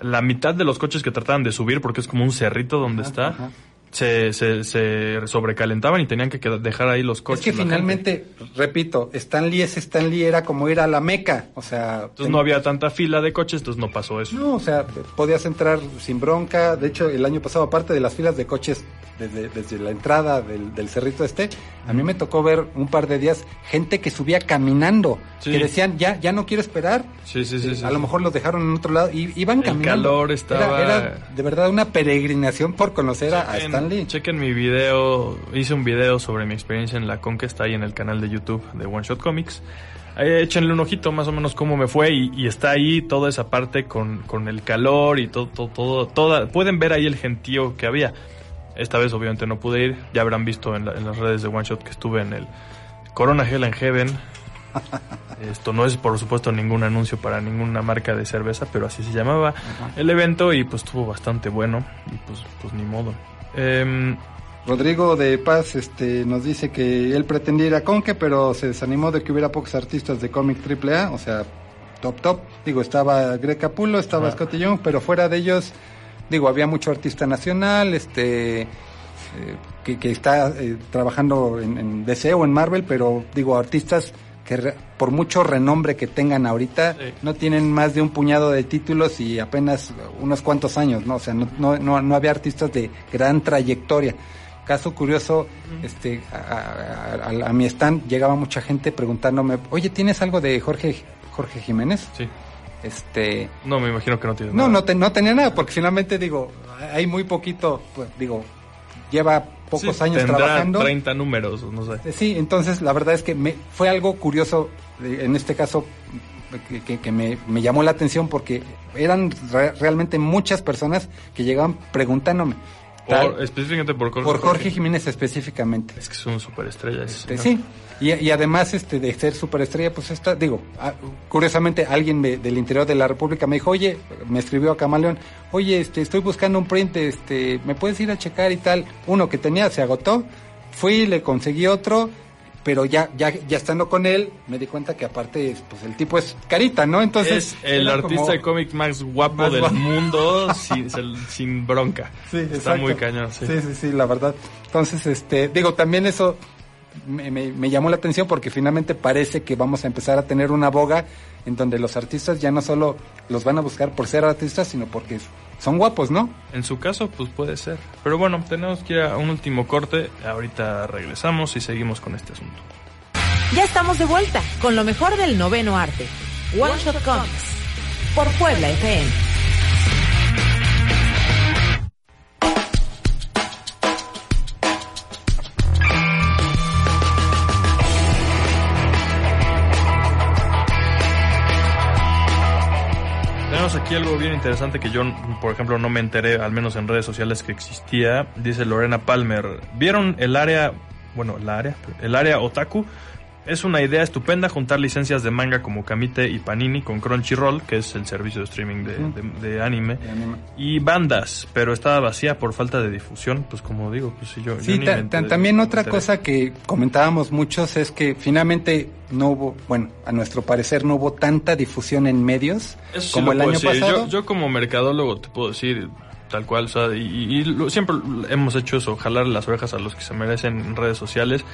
B: la mitad de los coches que trataban de subir, porque es como un cerrito donde está,
C: ajá.
B: Se, se, se sobrecalentaban y tenían que dejar ahí los coches.
C: es que
B: gente.
C: finalmente, repito, Stanley es Stanley, era como ir a la Meca. O sea,
B: Entonces no había tanta fila de coches, entonces no pasó eso.
C: No, o sea, podías entrar sin bronca. De hecho, el año pasado, aparte de las filas de coches desde, desde la entrada del, del cerrito este, a mí me tocó ver un par de días gente que subía caminando,
B: Sí.
C: que decían, ya ya no quiero esperar.
B: Sí, sí, sí.
C: Eh,
B: sí,
C: a
B: sí.
C: lo mejor los dejaron en otro lado y iban
B: El
C: caminando.
B: calor estaba-
C: Era, era de verdad una peregrinación por conocer a, a
B: Chequen-
C: Stanley.
B: Chequen mi video, hice un video sobre mi experiencia en la Conquista ahí en el canal de YouTube de One Shot Comics. Ahí échenle un ojito más o menos cómo me fue y, y está ahí toda esa parte con, con el calor y todo, todo, todo, toda, pueden ver ahí el gentío que había. Esta vez obviamente no pude ir, ya habrán visto en, la- en las redes de One Shot que estuve en el Corona Hell and Heaven. Esto no es por supuesto ningún anuncio para ninguna marca de cerveza, pero así se llamaba el evento y pues estuvo bastante bueno y pues, pues ni modo. Em,
C: Rodrigo de Paz este, nos dice que él pretendía ir a Conque, pero se desanimó de que hubiera pocos artistas de cómic AAA, o sea, top top. Digo, estaba Greg Capullo, estaba
B: Ajá.
C: Scotty Young, pero fuera de ellos, digo, había mucho artista nacional, este, eh, que, que está eh, trabajando en, en DC o en Marvel, pero digo, artistas que re- por mucho renombre que tengan ahorita,
B: Sí.
C: no tienen más de un puñado de títulos y apenas unos cuantos años, ¿no? O sea, no, no, no, no había artistas de gran trayectoria. Caso curioso, este, a, a- a- a mi stand llegaba mucha gente preguntándome, oye, ¿tienes algo de Jorge, Jorge Jiménez?
B: sí.
C: Este,
B: No, me imagino que no tienes
C: no,
B: nada.
C: no, te- no tenía nada, porque finalmente digo, hay muy poquito, pues digo, lleva pocos
B: Sí,
C: años
B: tendrá
C: trabajando.
B: 30 números, no sé.
C: Eh, Sí, entonces la verdad es que me, fue algo curioso, en este caso, que, que- que me, me llamó la atención porque eran re- realmente muchas personas que llegaban preguntándome.
B: Por, específicamente por Jorge.
C: por Jorge Jiménez específicamente.
B: Es que es un superestrella. ese
C: Este, sí, y, y además este de ser superestrella, pues está, digo, ah, curiosamente alguien me- del interior de la República me dijo, oye, me escribió a Camaleón, oye, este, estoy buscando un print, este, ¿me puedes ir a checar y tal? Uno que tenía se agotó, fui, le conseguí otro, pero ya, ya, ya estando con él, me di cuenta que aparte, pues el tipo es carita, ¿no? Entonces.
B: es el artista
C: como-
B: de cómic más guapo
C: Más
B: del
C: guapo.
B: mundo sin, sin bronca.
C: Sí,
B: Está
C: exacto.
B: muy cañón, sí.
C: Sí, sí, sí, la verdad. Entonces, este, digo, también eso me, me- me llamó la atención porque finalmente parece que vamos a empezar a tener una boga en donde los artistas ya no solo los van a buscar por ser artistas, sino porque son guapos, ¿no?
B: En su caso, pues puede ser. Pero bueno, tenemos que ir a un último corte. Ahorita regresamos y seguimos con este asunto.
A: Ya estamos de vuelta con lo mejor del noveno arte. One Shot Comics. por Puebla FM.
B: Aquí algo bien interesante que yo, por ejemplo, no me enteré, al menos en redes sociales, que existía. Dice Lorena Palmer. ¿Vieron el área, bueno, el área, el área otaku? Es una idea estupenda juntar licencias de manga como Kamite y Panini con Crunchyroll, que es el servicio de streaming de, de- de anime,
C: De anime.
B: y bandas, pero estaba vacía por falta de difusión. Pues como digo, pues sí, yo,
C: Sí, ta- ta- también otra cosa que comentábamos muchos es que finalmente no hubo, bueno, a nuestro parecer no hubo tanta difusión en medios
B: Eso
C: como el año
B: decir.
C: pasado.
B: Yo, yo como mercadólogo te puedo decir tal cual, o sea, y, y- y lo- siempre hemos hecho eso, jalar las orejas a los que se merecen en redes sociales.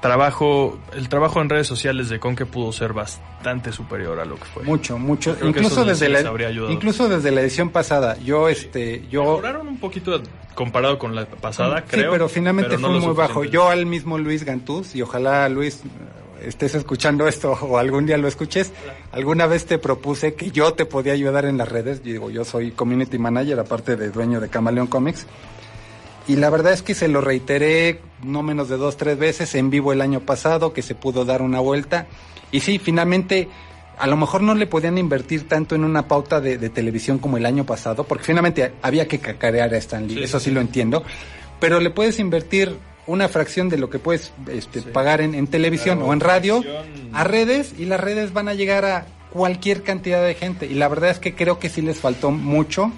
B: Trabajo, el trabajo en redes sociales de Conque pudo ser bastante superior a lo que fue.
C: Mucho, mucho,
B: Creo
C: incluso desde la incluso desde la edición pasada. Yo este, yo
B: Mejoraron un poquito comparado con la pasada,
C: Sí,
B: creo.
C: pero finalmente
B: pero no
C: fue muy bajo. Yo al mismo Luis Gantús, y ojalá Luis estés escuchando esto o algún día lo escuches, alguna vez te propuse que yo te podía ayudar en las redes. Yo digo, yo soy community manager, aparte de dueño de Camaleón Comics. Y la verdad es que se lo reiteré no menos de dos, tres veces en vivo el año pasado, que se pudo dar una vuelta. Y sí, finalmente, a lo mejor no le podían invertir tanto en una pauta de, de televisión como el año pasado, porque finalmente había que cacarear a Stan Lee,
B: Sí,
C: eso
B: sí,
C: lo entiendo. Pero le puedes invertir una fracción de lo que puedes este, pagar en, en televisión
B: Claro,
C: o en radio
B: televisión.
C: a redes y las redes van a llegar a cualquier cantidad de gente. Y la verdad es que creo que sí les faltó mucho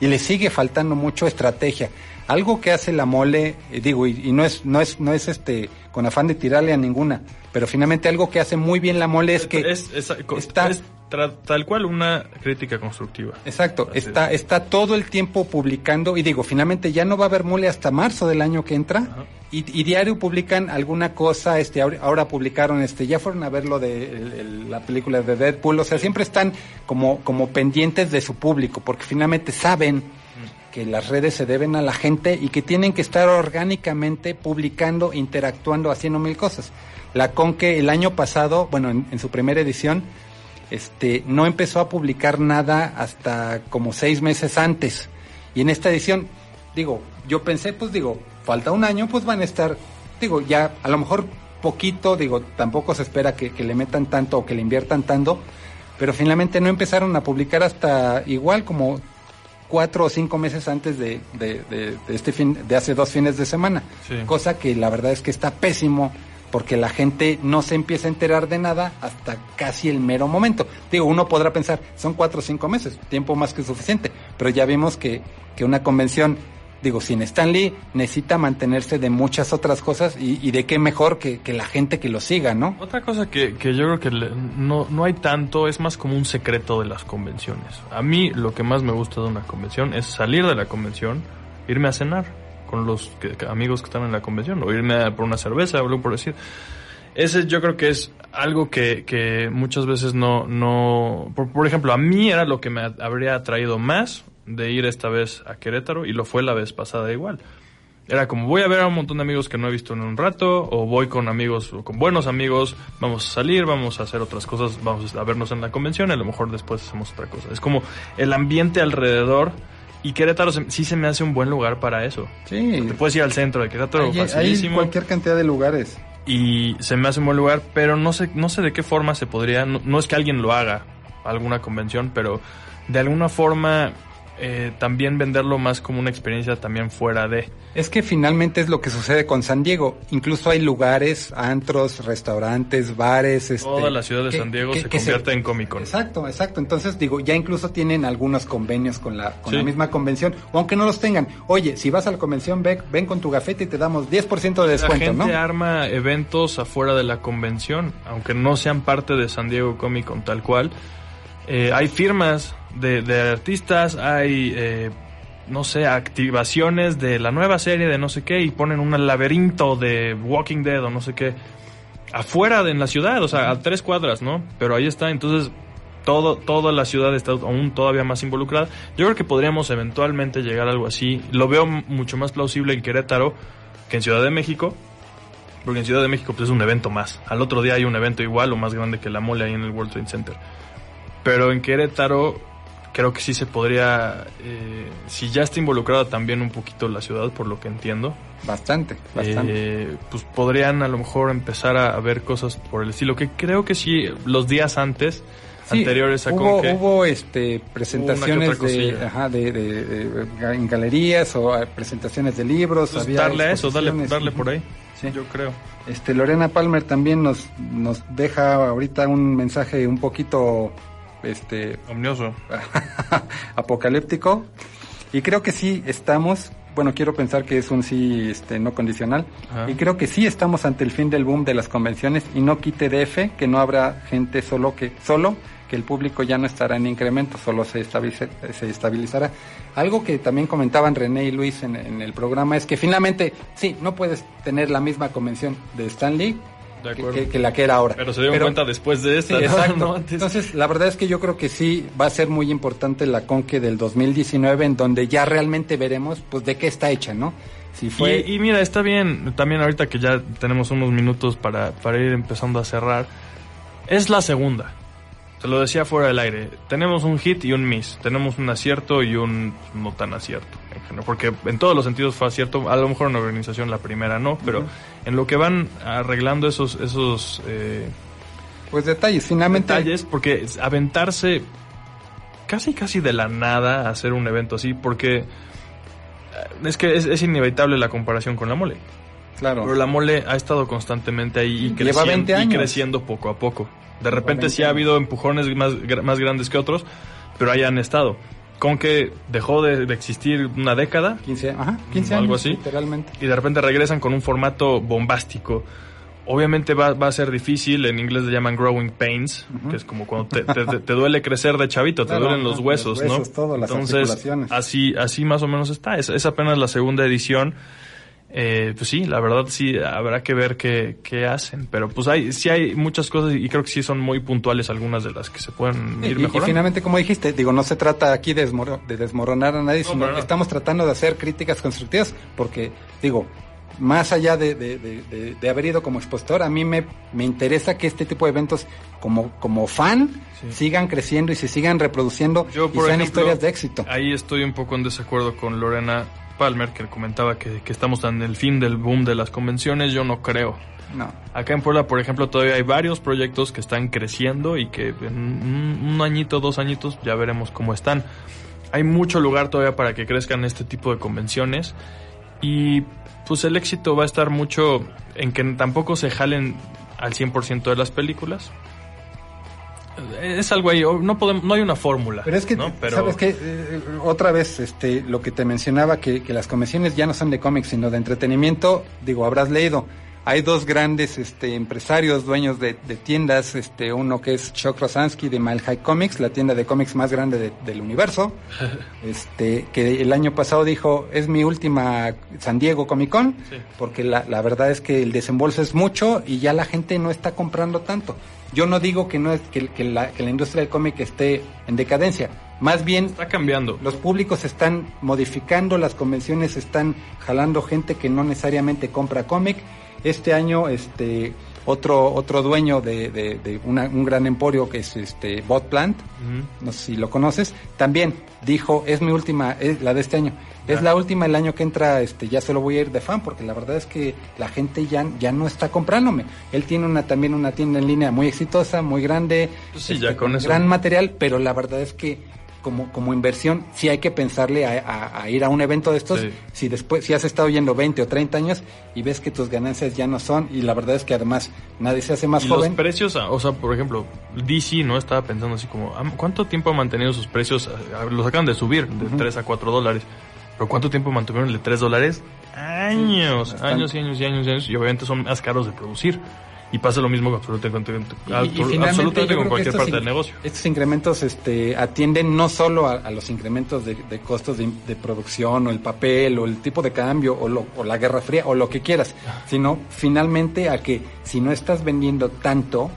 C: y les sigue faltando mucho estrategia. Algo que hace la mole, eh, digo, y, y no es, no es, no es este, con afán de tirarle a ninguna, pero finalmente algo que hace muy bien la mole es que
B: es, es-
C: está-
B: es tal cual una crítica constructiva.
C: Exacto,
B: Así
C: está,
B: es.
C: está todo el tiempo publicando y digo, finalmente ya no va a haber mole hasta marzo del año que entra
B: Ajá.
C: y, y diario publican alguna cosa, este, ahora, publicaron, este, ya fueron a ver lo de el- el- la película de Deadpool, o sea, siempre están como, como pendientes de su público, porque finalmente saben que las redes se deben a la gente y que tienen que estar orgánicamente publicando, interactuando, haciendo mil cosas. La Conque el año pasado, bueno, en, en su primera edición, este, no empezó a publicar nada hasta como seis meses antes. Y en esta edición, digo, yo pensé, pues digo, falta un año, pues van a estar, digo, ya a lo mejor poquito, digo, tampoco se espera que, que le metan tanto o que le inviertan tanto, pero finalmente no empezaron a publicar hasta igual como cuatro o cinco meses antes de, de, de- de este fin, de hace dos fines de semana.
B: Sí.
C: Cosa que la verdad es que está pésimo porque la gente no se empieza a enterar de nada hasta casi el mero momento. Digo, uno podrá pensar, son cuatro o cinco meses, tiempo más que suficiente, pero ya vimos que, que una convención, digo, sin Stan Lee, necesita mantenerse de muchas otras cosas y, y de qué mejor que, que la gente que lo siga, ¿no?
B: Otra cosa que, que yo creo que le- no, no hay tanto, es más como un secreto de las convenciones. A mí lo que más me gusta de una convención es salir de la convención, irme a cenar con los amigos que están en la convención, o irme por una cerveza, o algo por decir. Ese yo creo que es algo que, que muchas veces no, no, por, por ejemplo, a mí era lo que me habría atraído más de ir esta vez a Querétaro y lo fue la vez pasada igual. Era como voy a ver a un montón de amigos que no he visto en un rato, o voy con amigos, o con buenos amigos, vamos a salir, vamos a hacer otras cosas, vamos a vernos en la convención, y a lo mejor después hacemos otra cosa. Es como el ambiente alrededor, y Querétaro se- sí se me hace un buen lugar para eso.
C: Sí,
B: Te puedes ir al centro de Querétaro,
C: hay, hay
B: facilísimo,
C: cualquier cantidad de lugares.
B: y se me hace un buen lugar, pero no sé, no sé de qué forma se podría, no, no es que alguien lo haga, alguna convención, pero de alguna forma eh, también venderlo más como una experiencia también fuera de...
C: Es que finalmente es lo que sucede con San Diego. Incluso hay lugares, antros, restaurantes, bares. Este,
B: Toda la ciudad de
C: que-
B: San Diego
C: que-
B: se
C: que
B: convierte en Comic Con.
C: Exacto, exacto. Entonces digo, ya incluso tienen algunos convenios con la, con
B: Sí.
C: la misma convención, o aunque no los tengan. Oye, si vas a la convención, ve, ven con tu gafete y te damos 10% de
B: La
C: descuento,
B: gente
C: ¿no?
B: arma eventos afuera de la convención, aunque no sean parte de San Diego Comic Con tal cual. Eh, hay firmas de, de artistas, hay, eh, no sé, activaciones de la nueva serie de no sé qué y ponen un laberinto de Walking Dead o no sé qué afuera de en la ciudad, o sea, a tres cuadras, ¿no? Pero ahí está, entonces todo, toda la ciudad está aún todavía más involucrada. Yo creo que podríamos eventualmente llegar a algo así. Lo veo mucho más plausible en Querétaro que en Ciudad de México. Porque en Ciudad de México pues, es un evento más. Al otro día hay un evento igual o más grande que la mole ahí en el World Trade Center. Pero en Querétaro creo que sí se podría, eh, si ya está involucrada también un poquito la ciudad, por lo que entiendo.
C: Bastante, bastante.
B: Eh, pues podrían a lo mejor empezar a, a ver cosas por el estilo, que creo que sí, los días antes
C: Sí,
B: anteriores a
C: hubo,
B: Conque.
C: hubo este presentaciones
B: que
C: de, ajá, de, de- de- en galerías o eh, presentaciones de libros
B: Pues
C: había
B: darle a eso, darle, por ahí.
C: Sí.
B: Yo creo.
C: Este Lorena Palmer también nos nos deja ahorita un mensaje un poquito este
B: Omnioso.
C: apocalíptico y creo que sí estamos bueno quiero pensar que es un sí este no condicional
B: Ajá.
C: y creo que sí estamos ante el fin del boom de las convenciones y no quite de F que no habrá gente solo que solo que el público ya no estará en incremento solo se estabilice- se estabilizará algo que también comentaban René y Luis en, en el programa es que finalmente sí no puedes tener la misma convención de Stanley
B: De
C: que,
B: acuerdo.
C: que- que la que era ahora
B: Pero se dieron cuenta después de esta.
C: exacto.
B: No antes.
C: Entonces, la verdad es que yo creo que sí va a ser muy importante la Conque del 2019, en donde ya realmente veremos, pues, de qué está hecha, ¿no? Si fue...
B: Y, y mira, está bien, también ahorita que ya tenemos unos minutos para, para ir empezando a cerrar, es la segunda. Se lo decía fuera del aire. Tenemos un hit y un miss. Tenemos un acierto y un no tan acierto. General, Porque en todos los sentidos fue acierto. A lo mejor en la organización la primera no, pero en lo que van arreglando esos, esos eh,
C: pues detalles, finalmente...
B: detalles, porque aventarse casi casi de la nada a hacer un evento así, porque eh, es que es, es inevitable la comparación con la mole.
C: Claro.
B: Pero la mole ha estado constantemente ahí y creciendo,
C: 20
B: y creciendo poco a poco. De repente
C: 20
B: sí ha habido empujones más, más grandes que otros, pero ahí han estado. Con que dejó de, de existir una década
C: 15, ajá, 15
B: Algo
C: años,
B: así.
C: literalmente.
B: y de repente regresan con un formato bombástico. Obviamente va, va a ser difícil, en inglés le llaman growing pains, que es como cuando te, te- duele crecer de chavito,
C: Claro,
B: te duelen los huesos,
C: los
B: ¿no?
C: huesos, todo, las
B: Entonces, así, así más o menos está. Es, es apenas la segunda edición. Eh, pues sí, la verdad sí, habrá que ver qué, qué hacen. Pero pues hay, sí hay muchas cosas y creo que sí son muy puntuales algunas de las que se pueden
C: Y,
B: ir
C: y- y finalmente, como dijiste, digo, no se trata aquí de, desmoro- de desmoronar a nadie,
B: No,
C: sino estamos tratando de hacer críticas constructivas, porque, digo, más allá de, de- de- de- de haber ido como expositor, a mí me, me interesa que este tipo de eventos, como, como fan,
B: Sí.
C: sigan creciendo y se sigan reproduciendo
B: Yo,
C: y sean
B: ejemplo,
C: historias de éxito.
B: Ahí estoy un poco en desacuerdo con Lorena Palmer, que comentaba que, que estamos en el fin del boom de las convenciones. Yo no creo.
C: No.
B: Acá en Puebla, por ejemplo, todavía hay varios proyectos que están creciendo y que en un, un añito, dos añitos, ya veremos cómo están. Hay mucho lugar todavía para que crezcan este tipo de convenciones y pues el éxito va a estar mucho en que tampoco se jalen al 100% de las películas. Es algo ahí, no podemos, no hay una fórmula.
C: Pero es que,
B: ¿no? Pero-
C: ¿sabes qué? Eh, otra vez, este, lo que te mencionaba, que, que las convenciones ya no son de cómics, sino de entretenimiento, digo, habrás leído. Hay dos grandes este, empresarios, dueños de, de tiendas, este, uno que es Chuck Rosansky de Mile High Comics, la tienda de cómics más grande de- del universo, este, que el año pasado dijo, es mi última San Diego Comic Con,
B: Sí.
C: porque la, la verdad es que el desembolso es mucho y ya la gente no está comprando tanto. Yo no digo que no es que, que la, que la industria del cómic esté en decadencia, más bien
B: Está cambiando.
C: los públicos están modificando, las convenciones están jalando gente que no necesariamente compra cómic. Este año, este otro otro dueño de, de- de una- un gran emporio que es este Bot Plant,
B: Ujú.
C: no sé si lo conoces, también dijo, es mi última, es la de este año, es la última el año que entra, este, ya solo voy a ir de fan, porque la verdad es que la gente ya, ya no está comprándome. Él tiene una también una tienda en línea muy exitosa, muy grande,
B: Pues sí,
C: este,
B: ya con eso.
C: gran material, pero la verdad es que como, como inversión sí hay que pensarle a, a- a ir a un evento de estos,
B: Sí.
C: si después, si has estado yendo 20 o 30 años y ves que tus ganancias ya no son, y la verdad es que además nadie se hace más
B: y
C: joven.
B: los precios, o sea, por ejemplo, DC, ¿no? Estaba pensando así como, ¿cuánto tiempo ha mantenido sus precios? Los acaban de subir de 3 a 4 dólares. ¿Pero cuánto tiempo mantuvieron el de 3 dólares? Años, años y años y años y años. Y obviamente son más caros de producir. Y pasa lo mismo con absolutamente,
C: Y- y
B: con cualquier parte
C: in-
B: del negocio.
C: Estos incrementos este, atienden no solo a, a los incrementos de, de costos de, de producción o el papel o el tipo de cambio o, lo- o la guerra fría o lo que quieras, sino finalmente a que si no estás vendiendo tanto,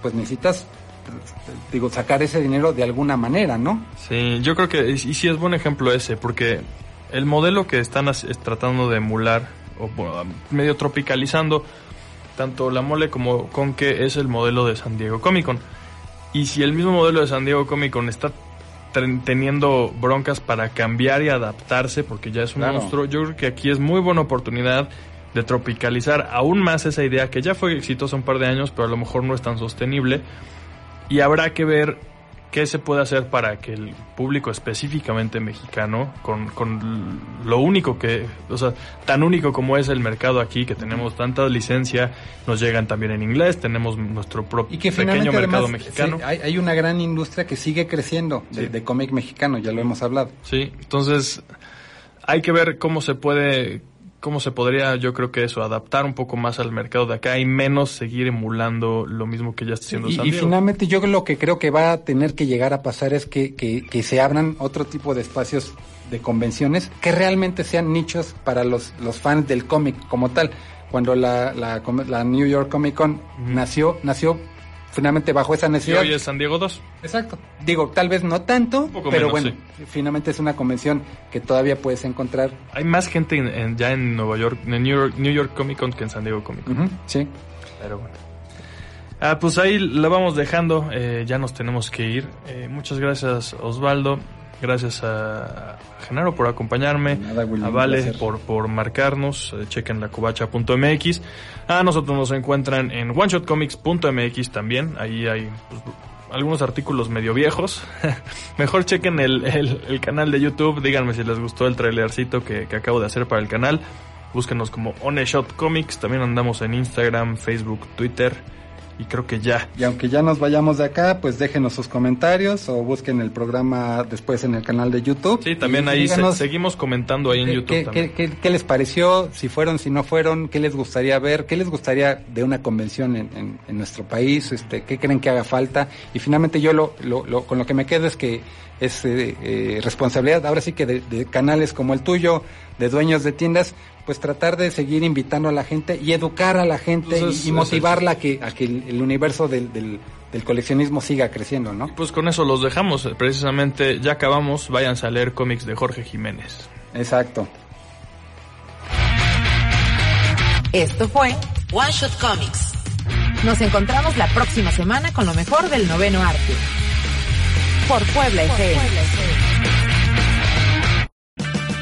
C: pues necesitas, digo, sacar ese dinero de alguna manera, ¿no?
B: Sí, yo creo que, y sí es buen ejemplo ese, porque el modelo que están tratando de emular, o bueno, medio tropicalizando, tanto la mole como Conque es el modelo de San Diego Comic Con. Y si el mismo modelo de San Diego Comic Con está teniendo broncas para cambiar y adaptarse, porque ya es un monstruo, yo creo que aquí es muy buena oportunidad de tropicalizar aún más esa idea que ya fue exitosa un par de años, pero a lo mejor no es tan sostenible. Y habrá que ver qué se puede hacer para que el público específicamente mexicano, con, con lo único que, o sea, tan único como es el mercado aquí, que tenemos tanta licencia, nos llegan también en inglés, tenemos nuestro propio pequeño mercado mexicano.
C: hay, una gran industria que sigue creciendo de, de cómic mexicano, ya lo hemos hablado.
B: Sí, entonces hay que ver cómo se puede cómo se podría, yo creo que eso, adaptar un poco más al mercado de acá y menos seguir emulando lo mismo que ya está haciendo
C: y, Y finalmente yo lo que creo que va a tener que llegar a pasar es que, que, se abran otro tipo de espacios de convenciones que realmente sean nichos para los, los fans del cómic como tal. Cuando la, la, New York Comic Con nació, nació finalmente bajo esa necesidad.
B: Y hoy es San Diego 2.
C: Exacto. Digo, tal vez no tanto, pero bueno, finalmente es una convención que todavía puedes encontrar.
B: Hay más gente ya en Nueva York, en New York, Comic Con que en San Diego Comic Con.
C: sí.
B: Pero bueno. Ah, pues ahí la vamos dejando, eh, ya nos tenemos que ir. Eh, muchas gracias Osvaldo, gracias a Genaro por acompañarme, a Vale por, por marcarnos, eh, chequen la cubacha.mx. A nosotros nos encuentran en oneshotcomics.mx también, ahí hay pues, algunos artículos medio viejos. Mejor chequen el, el, canal de YouTube, díganme si les gustó el trailercito que, que acabo de hacer para el canal. Búsquenos como Oneshot Comics, también andamos en Instagram, Facebook, Twitter y creo que ya.
C: Y aunque ya nos vayamos de acá, pues déjenos sus comentarios o busquen el programa después en el canal de YouTube.
B: Sí, también ahí seguimos comentando ahí en YouTube.
C: Qué, les pareció? Si fueron, si no fueron, ¿qué les gustaría ver? ¿Qué les gustaría de una convención en, en, nuestro país? Este, ¿Qué creen que haga falta? Y finalmente yo lo, lo, con lo que me quedo es que es eh, eh, responsabilidad ahora sí que de canales como el tuyo, de dueños de tiendas, pues tratar de seguir invitando a la gente y educar a la gente y, motivarla a que, a que el, universo del, del, coleccionismo siga creciendo, ¿no?
B: Pues con eso los dejamos, precisamente ya acabamos, váyanse a leer cómics de Jorge Jiménez.
C: Exacto.
A: Esto fue One Shot Comics. Nos encontramos la próxima semana con lo mejor del noveno arte. Por Puebla FM.